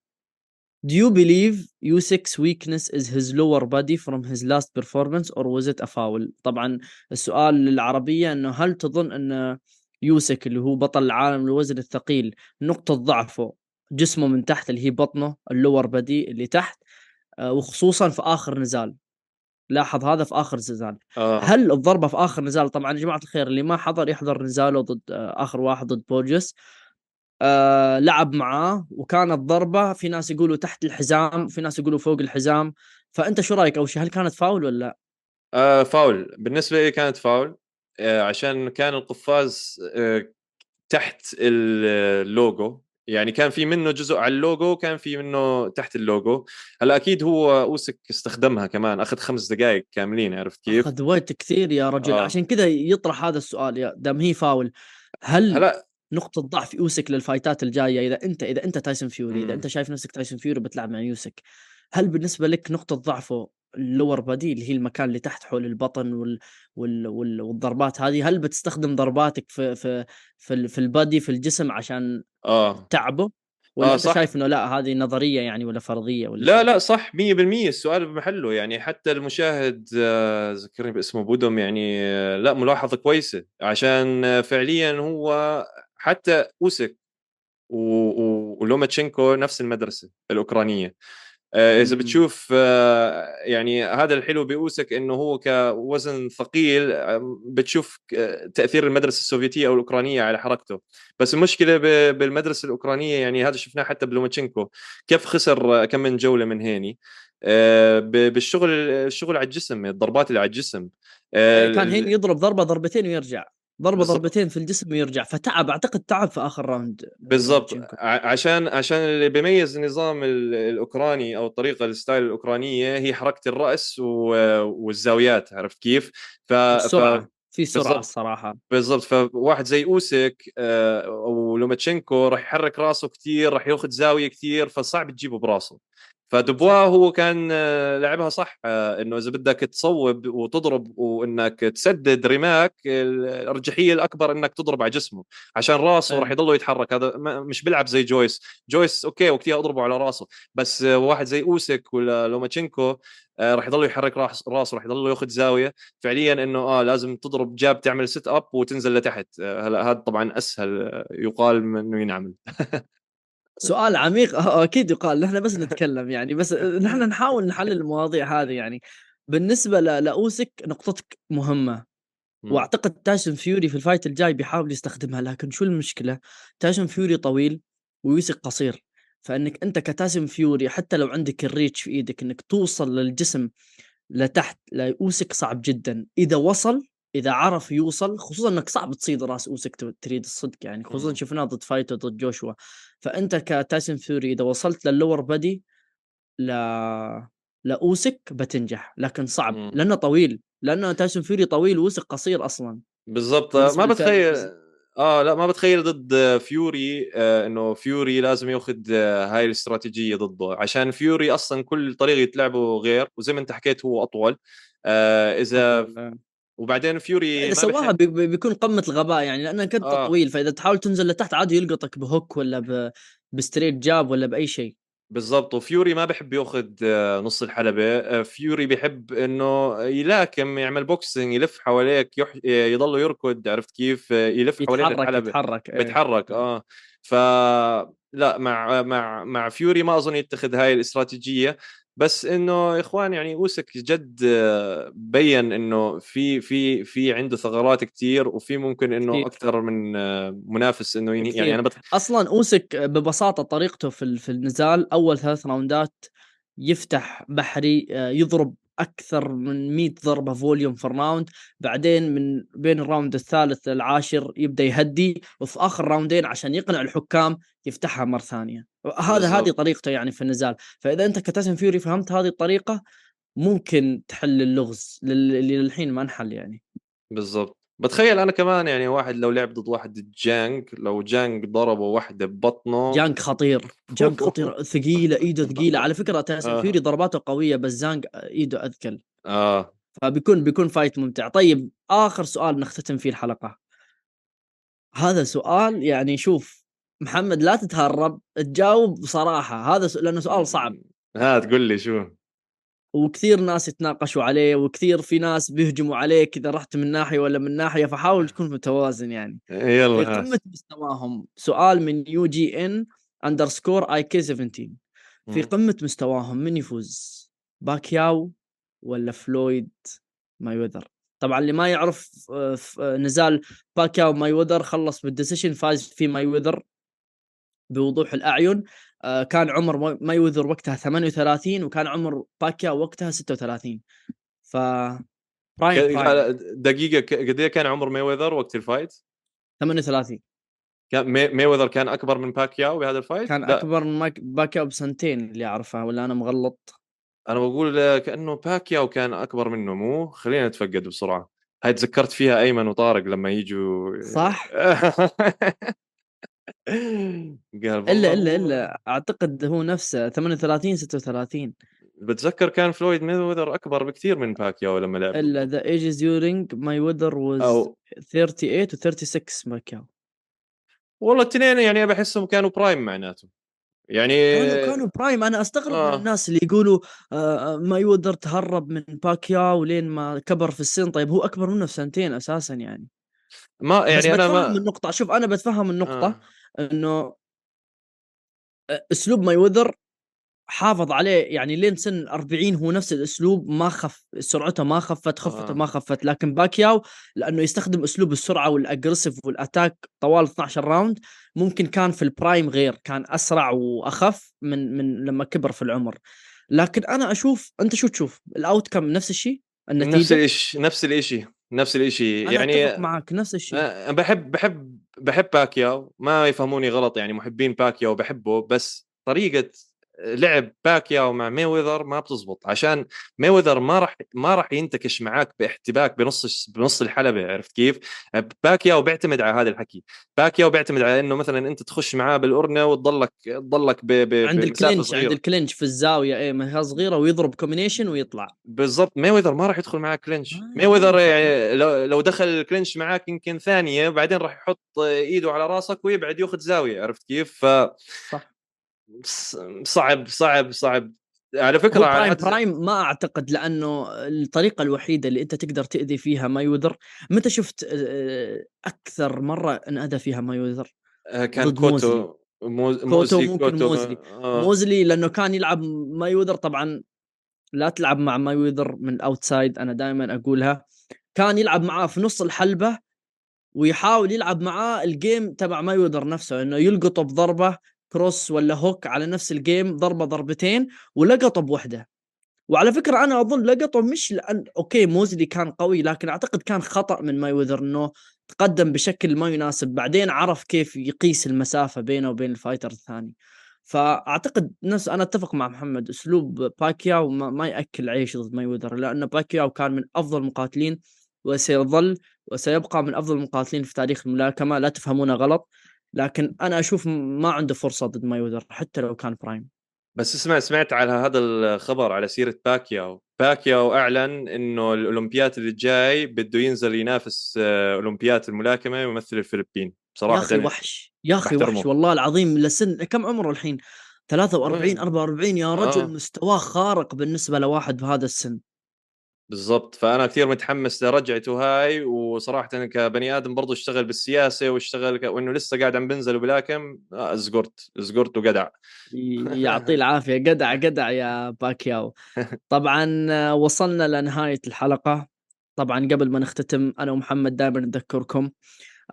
A: Do you believe Usyk's weakness is his lower body from his last performance or was it a foul؟ طبعا السؤال للعربية إنه هل تظن إن أوسك اللي هو بطل العالم للوزن الثقيل نقطة ضعفه جسمه من تحت اللي هي بطنه ال lower body اللي تحت آه، وخصوصا في آخر نزال لاحظ هذا في آخر نزال
B: آه.
A: هل الضربة في آخر نزال طبعا يا جماعة الخير اللي ما حضر يحضر نزاله ضد آه، آخر واحد ضد بورجس آه لعب معاه وكانت ضربة في ناس يقولوا تحت الحزام في ناس يقولوا فوق الحزام. فأنت شو رأيك؟ اول شيء هل كانت فاول ولا لا؟
B: آه فاول. بالنسبة لي كانت فاول آه عشان كان القفاز آه تحت اللوجو يعني كان في منه جزء على اللوجو كان في منه تحت اللوجو هلا أكيد هو أوسك استخدمها كمان أخذ خمس دقائق كاملين عرفت كيف؟
A: أخذ وقت كثير يا رجل.
B: آه.
A: عشان كذا يطرح هذا السؤال يا دام هي فاول. هل
B: هلا
A: نقطة ضعف أوسك للفايتات الجاية إذا أنت إذا أنت تايسون فيوري إذا
B: مم.
A: أنت شايف نفسك تايسون فيوري بتلعب مع أوسك هل بالنسبة لك نقطة ضعفه ال lower body اللي هي المكان اللي تحت حول البطن وال... وال... وال... والضربات هذه هل بتستخدم ضرباتك في في في. في ال body في الجسم عشان
B: آه
A: تعبه ولا
B: آه،
A: أنت
B: صح.
A: شايف إنه لا هذه نظرية يعني ولا فرضية ولا
B: لا؟ لا صح 100% السؤال بمحله يعني حتى المشاهد آه، ذكرني باسمه بودم يعني آه، لا ملاحظة كويسة عشان آه، فعليا هو حتى أوسك ولوماتشينكو نفس المدرسة الأوكرانية. آه،
A: إذا.
B: بتشوف آه، يعني هذا الحلو بأوسك إنه هو كوزن ثقيل آه، بتشوف تأثير المدرسة السوفيتية أو الأوكرانية على حركته. بس المشكلة بالمدرسة الأوكرانية يعني هذا شفناه حتى بلوماتشينكو. كيف خسر كم من جولة من هيني؟ بالشغل الشغل على الجسم الضربات اللي على الجسم. آه،
A: كان
B: ال-
A: هين يضرب ضربة ضربتين ويرجع. ضربة
B: بالضبط.
A: ضربتين في الجسم ويرجع فتعب أعتقد تعب في آخر round
B: بالضبط عشان عشان اللي بيميز النظام ال- الأوكراني أو الطريقة ال style الأوكرانية هي حركة الرأس والزاويات عرفت كيف؟ ف
A: في سرعة
B: بالضبط.
A: الصراحه
B: بالضبط فواحد زي اوسك آه، أو لوماتشينكو راح يحرك راسه كثير راح ياخذ زاوية كثير فصعب تجيبه براسه فدوبوا هو كان آه، لعبها صح آه، إنه إذا بدك تصوب وتضرب وإنك تسدد رماك الأرجحية الأكبر إنك تضرب على جسمه. عشان راسه. راح يضله يتحرك. هذا مش بيلعب زي جويس. جويس okay وقتها أضربه على راسه. بس واحد زي اوسك ولا لوماتشينكو آه، راح يضل يحرك راس راسه راح يضل ياخذ زاوية. فعليا إنه آه لازم تضرب jab تعمل set up وتنزل لتحت. هلا هذا طبعا أسهل يقال من إنه ينعمل.
A: سؤال عميق. آه، أكيد يقال نحن بس نتكلم يعني بس نحن نحاول نحلل المواضيع هذه يعني. بالنسبة لأوسك نقطتك
B: مهمة.
A: وأعتقد تايسون فيوري في ال fight الجاي بيحاول يستخدمها لكن شو المشكلة؟ تايسون فيوري طويل وأوسك قصير. فإنك أنت كتايسون فيوري حتى لو عندك ال reach في إيدك إنك توصل للجسم لتحت لأوسك صعب جدا. إذا وصل إذا عرف يوصل خصوصا إنك صعب تصيد راس أوسك تريد الصدق يعني خصوصا
B: مم.
A: شفناه ضد fight-و ضد جوشوا فأنت كتايسون فيوري إذا وصلت لل lower body ل لاوسك بتنجح لكن صعب
B: مم.
A: لأنه طويل لأنه تايسون فيوري طويل وأوسك قصير أصلا
B: بالضبط
A: بالنسبة
B: ما بتخيل. آه لا ما بتخيل ضد فيوري آه إنه فيوري لازم ياخذ آه هاي الاستراتيجية ضده عشان فيوري أصلا كل طريقة لعبه غير وزي ما أنت حكيت هو أطول آه إذا وبعدين فيوري
A: اذا
B: ما
A: سواها بي- بيكون قمة الغباء يعني لانك انت
B: آه.
A: طويل فإذا تحاول تنزل لتحت عادي يلقطك ب hook ولا ب... ب straight jab ولا بأي شيء.
B: بالضبط وفيوري ما بحب ياخذ آه، نص الحلبة آه، فيوري بحب إنه يلاكم يعمل boxing يلف حواليك يح... يضل يركض عرفت كيف؟ آه، يلف حوالين الحلبة.
A: يتحرك إيه.
B: بيتحرك آه. ف لا مع مع مع فيوري ما أظن يتخذ هاي الاستراتيجية. بس إنه يا إخوان يعني أوسك جد بين إنه في في في عنده ثغرات كتير وفي ممكن
A: إنه.
B: أكثر من منافس إنه يعني
A: كتير.
B: أنا بت...
A: أصلا أوسك ببساطة طريقته في في النزال أول ثلاث roundات يفتح بحري آه، يضرب أكثر من 100 ضربة volume في ال round بعدين من بين ال round الثالث للعاشر يبدأ يهدي وفي آخر roundين عشان يقنع الحكام يفتحها مرة ثانية. هذا هذه. طريقته يعني في النزال. فإذا أنت كتايسون فيوري فهمت هذه الطريقة ممكن تحل اللغز لل- اللي للحين ما انحل يعني.
B: بالضبط. بتخيل أنا كمان يعني واحد لو لعب ضد واحد جانج لو جانج ضربه واحدة ببطنه.
A: جانك خطير جانك خطير ثقيلة إيده ثقيلة. على فكرة تايسون
B: آه.
A: فيوري ضرباته قوية بس زانج إيده أثقل.
B: آه.
A: فبيكون بيكون fight ممتع. طيب آخر سؤال نختتم فيه الحلقة. هذا سؤال يعني شوف محمد لا تتهرب تجاوب بصراحة. هذا س... لأنه سؤال صعب.
B: ها تقول لي شو؟
A: وكثير ناس يتناقشوا عليه وكثير في ناس بيهجموا عليك إذا رحت من ناحية ولا من ناحية فحاول تكون متوازن يعني. في
B: يلا. ها
A: قمة مستواهم. سؤال من UGN underscore AK 17
B: V.
A: قمة مستواهم من يفوز باكياو ولا فلويد مايوذر؟ طبعا اللي ما يعرف آه، آه، نزال باكياو مايوذر خلص بال decision فاز في مايوذر. بوضوح الأعين. آه، كان عمر ما- مايوذر وقتها 38 وكان عمر باكياو وقتها 36 ف prime
B: دقيقة ك- قد إيه كان عمر ميوذر وقت ال fight؟
A: 38
B: كان مي... ميوذر كان أكبر من باكياو بهذا ال fight؟
A: كان
B: لا.
A: أكبر من باكياو بسنتين اللي اعرفها ولا أنا مغلط؟
B: أنا بقول آه، كأنه باكياو كان أكبر منه مو؟ خلينا نتفقد بسرعة. هاي تذكرت فيها أيمن وطارق لما يجوا.
A: صح؟
B: قال إلا
A: إلا
B: هو-
A: إلا أعتقد هو نفسه 38 36
B: بتذكر كان فلويد ميوذر أكبر بكثير من باكياو لما لعب إلا.
A: the ages during ماي وذر
B: أو
A: 38 و 36 باكياو
B: والله الاثنين يعني بحسهم كانوا prime معناته يعني
A: كانوا كانوا prime أنا أستغرب
B: آه.
A: من الناس اللي يقولوا آه ما يودر تهرب من باكياو لين ما كبر في السن طيب هو أكبر منه بسنتين أساسا يعني
B: ما
A: بس
B: يعني أنا
A: بتفهم
B: ما
A: النقطة شوف أنا بتفهم النقطة
B: آه.
A: إنه أسلوب ماي وذر حافظ عليه يعني لين سن 40 هو نفس الأسلوب ما خف سرعته ما خفت خفته
B: آه.
A: ما خفت لكن باكياو لأنه يستخدم أسلوب السرعة وال aggressive وال attack طوال 12 round ممكن كان في ال prime غير كان أسرع وأخف من من لما كبر في العمر. لكن أنا أشوف أنت شو تشوف؟ ال outcome نفس الشيء
B: نفس
A: النتيجة؟
B: الشيء نفس الشيء نفس الشيء يعني
A: معك نفس الشيء
B: بحب بحب بحب باكياو ما يفهموني غلط يعني محبين باكياو بحبه بس طريقة لعب باكياو مع ميوذر ما بتزبط. عشان ميوذر ما راح ما راح ينتكش معاك باحتباك بنص بنص الحلبة عرفت كيف؟ باكياو بيعتمد على هذا الحكي. باكياو بيعتمد على إنه مثلا أنت تخش معاه بالقرنه وتضلك تضلك ب... ب...
A: عند
B: ال
A: clinch عند
B: صغيرة.
A: ال clinch في الزاوية إيه مسافه صغيرة ويضرب combination ويطلع.
B: بالضبط. ميوذر ما راح يدخل معك
A: clinch
B: ميوذر يعني لو لو دخل ال clinch معك يمكن ثانية بعدين راح يحط إيده على راسك ويبعد ياخذ زاوية عرفت كيف؟ ف
A: صح.
B: صعب صعب صعب. على فكرة
A: prime
B: عاد-
A: prime ما أعتقد لأنه الطريقة الوحيدة اللي أنت تقدر تأذي فيها ما يوذر. متى شفت أكثر مرة انأذى فيها ما يوذر؟
B: آه، كان كوتو. موز... موزلي
A: ممكن موزلي.
B: آه.
A: موزلي لأنه كان يلعب ما يوذر. طبعا لا تلعب مع ما يوذر من ال outside أنا دائما أقولها. كان يلعب معاه في نص الحلبة ويحاول يلعب معاه ال game تبع ما يوذر نفسه إنه يلقطه بضربة cross ولا hook على نفس ال game ضربة ضربتين ولقطه بوحده وعلى فكرة أنا أظن لقطه مش لأن okay موزلي كان قوي لكن أعتقد كان خطأ من ماي وذر إنه تقدم بشكل ما يناسب. بعدين عرف كيف يقيس المسافة بينه وبين ال fighter الثاني. فأعتقد نفس أنا أتفق مع محمد أسلوب باكياو ما, يأكل عيش ضد ماي وذر لأن باكياو كان من أفضل المقاتلين وسيظل وسيبقى من أفضل المقاتلين في تاريخ الملاكمة. لا تفهمونا غلط. لكن أنا أشوف ما عنده فرصة ضد ماي وذر حتى لو كان prime
B: بس اسمع سمعت على هذا الخبر على سيرة باكياو. باكياو أعلن إنه الاولمبيات اللي جاي بده ينزل ينافس آه، اولمبيات الملاكمة ويمثل الفلبين.
A: بصراحه يا أخي وحش يا أخي وحش والله العظيم لسن كم عمره الحين؟ 43 44 يا رجل آه. مستواه خارق بالنسبة لواحد بهذا السن.
B: بالضبط. فأنا كثير متحمس لرجعته هاي وصراحه أنا كبني آدم برضه اشتغل بالسياسة واشتغل ك... وإنه لسه قاعد عم بنزل وبلاكم زقرت زقرت وقدع.
A: يعطيه العافية. قدع قدع يا باكياو. طبعا وصلنا لنهاية الحلقة. طبعا قبل ما نختتم أنا ومحمد دائما نذكركم.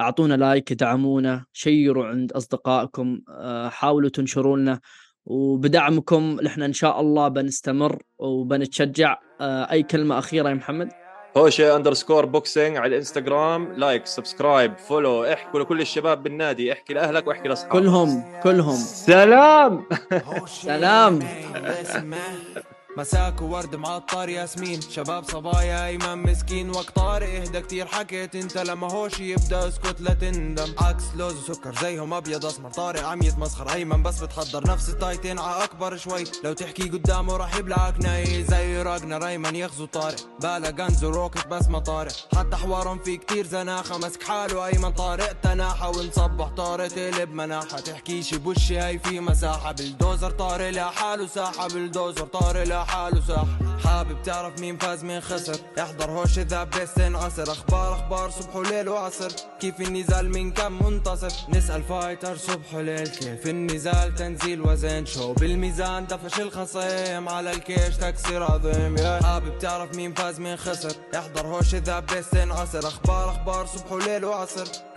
A: أعطونا لايك دعمونا شيروا عند أصدقائكم آه، حاولوا تنشروا لنا وبدعمكم نحن إن شاء الله بنستمر وبنتشجع. آه، أي كلمة أخيرة يا محمد؟
B: هوشة اندرسكور بوكسينج على الانستغرام لايك سبسكرايب فولو احكوا لكل الشباب بالنادي. احكي لأهلك واحكي لأصحابك.
A: كلهم كلهم.
B: سلام!
A: سلام.
C: مساك وورد معطر ياسمين. شباب صبايا ايمن مسكين. وقت طارق إهدى كتير. حكيت أنت لما هوش يبدأ اسكت لا تندم. عكس لوز وسكر زيهم أبيض أسمر. طارق عم يتمسخر. أيمن بس بتحضر نفس التايتين. ع أكبر شوي. لو تحكي قدامه راح يبلعك ناي زي راجنا ريمان يغزو طارق. بالا غنز وروكت بس ما طارق. حتى حوارهم في كتير زناخة. مسك حاله أيمن. طارق تناحة ونصبح. طارق تقلب مناحة. تحكيش بوشي. هاي في مساحة. بالدوزر طارق لحاله ساحة. بالدوزر طارق حاله صح حابب تعرف مين فاز مين خسر. احضر هوش إذا بيستين عصر. أخبار أخبار صبح وليل وعصر. كيف النزال من كم منتصف؟ نسأل فايتر صبح وليل. كيف النزال؟ تنزيل وزن شو بالميزان؟ دفش الخصيم. على الكيش تكسير عظيم. حابب تعرف مين فاز مين خسر. احضر هوش إذا بيستين عصر. أخبار أخبار صبح وليل وعصر.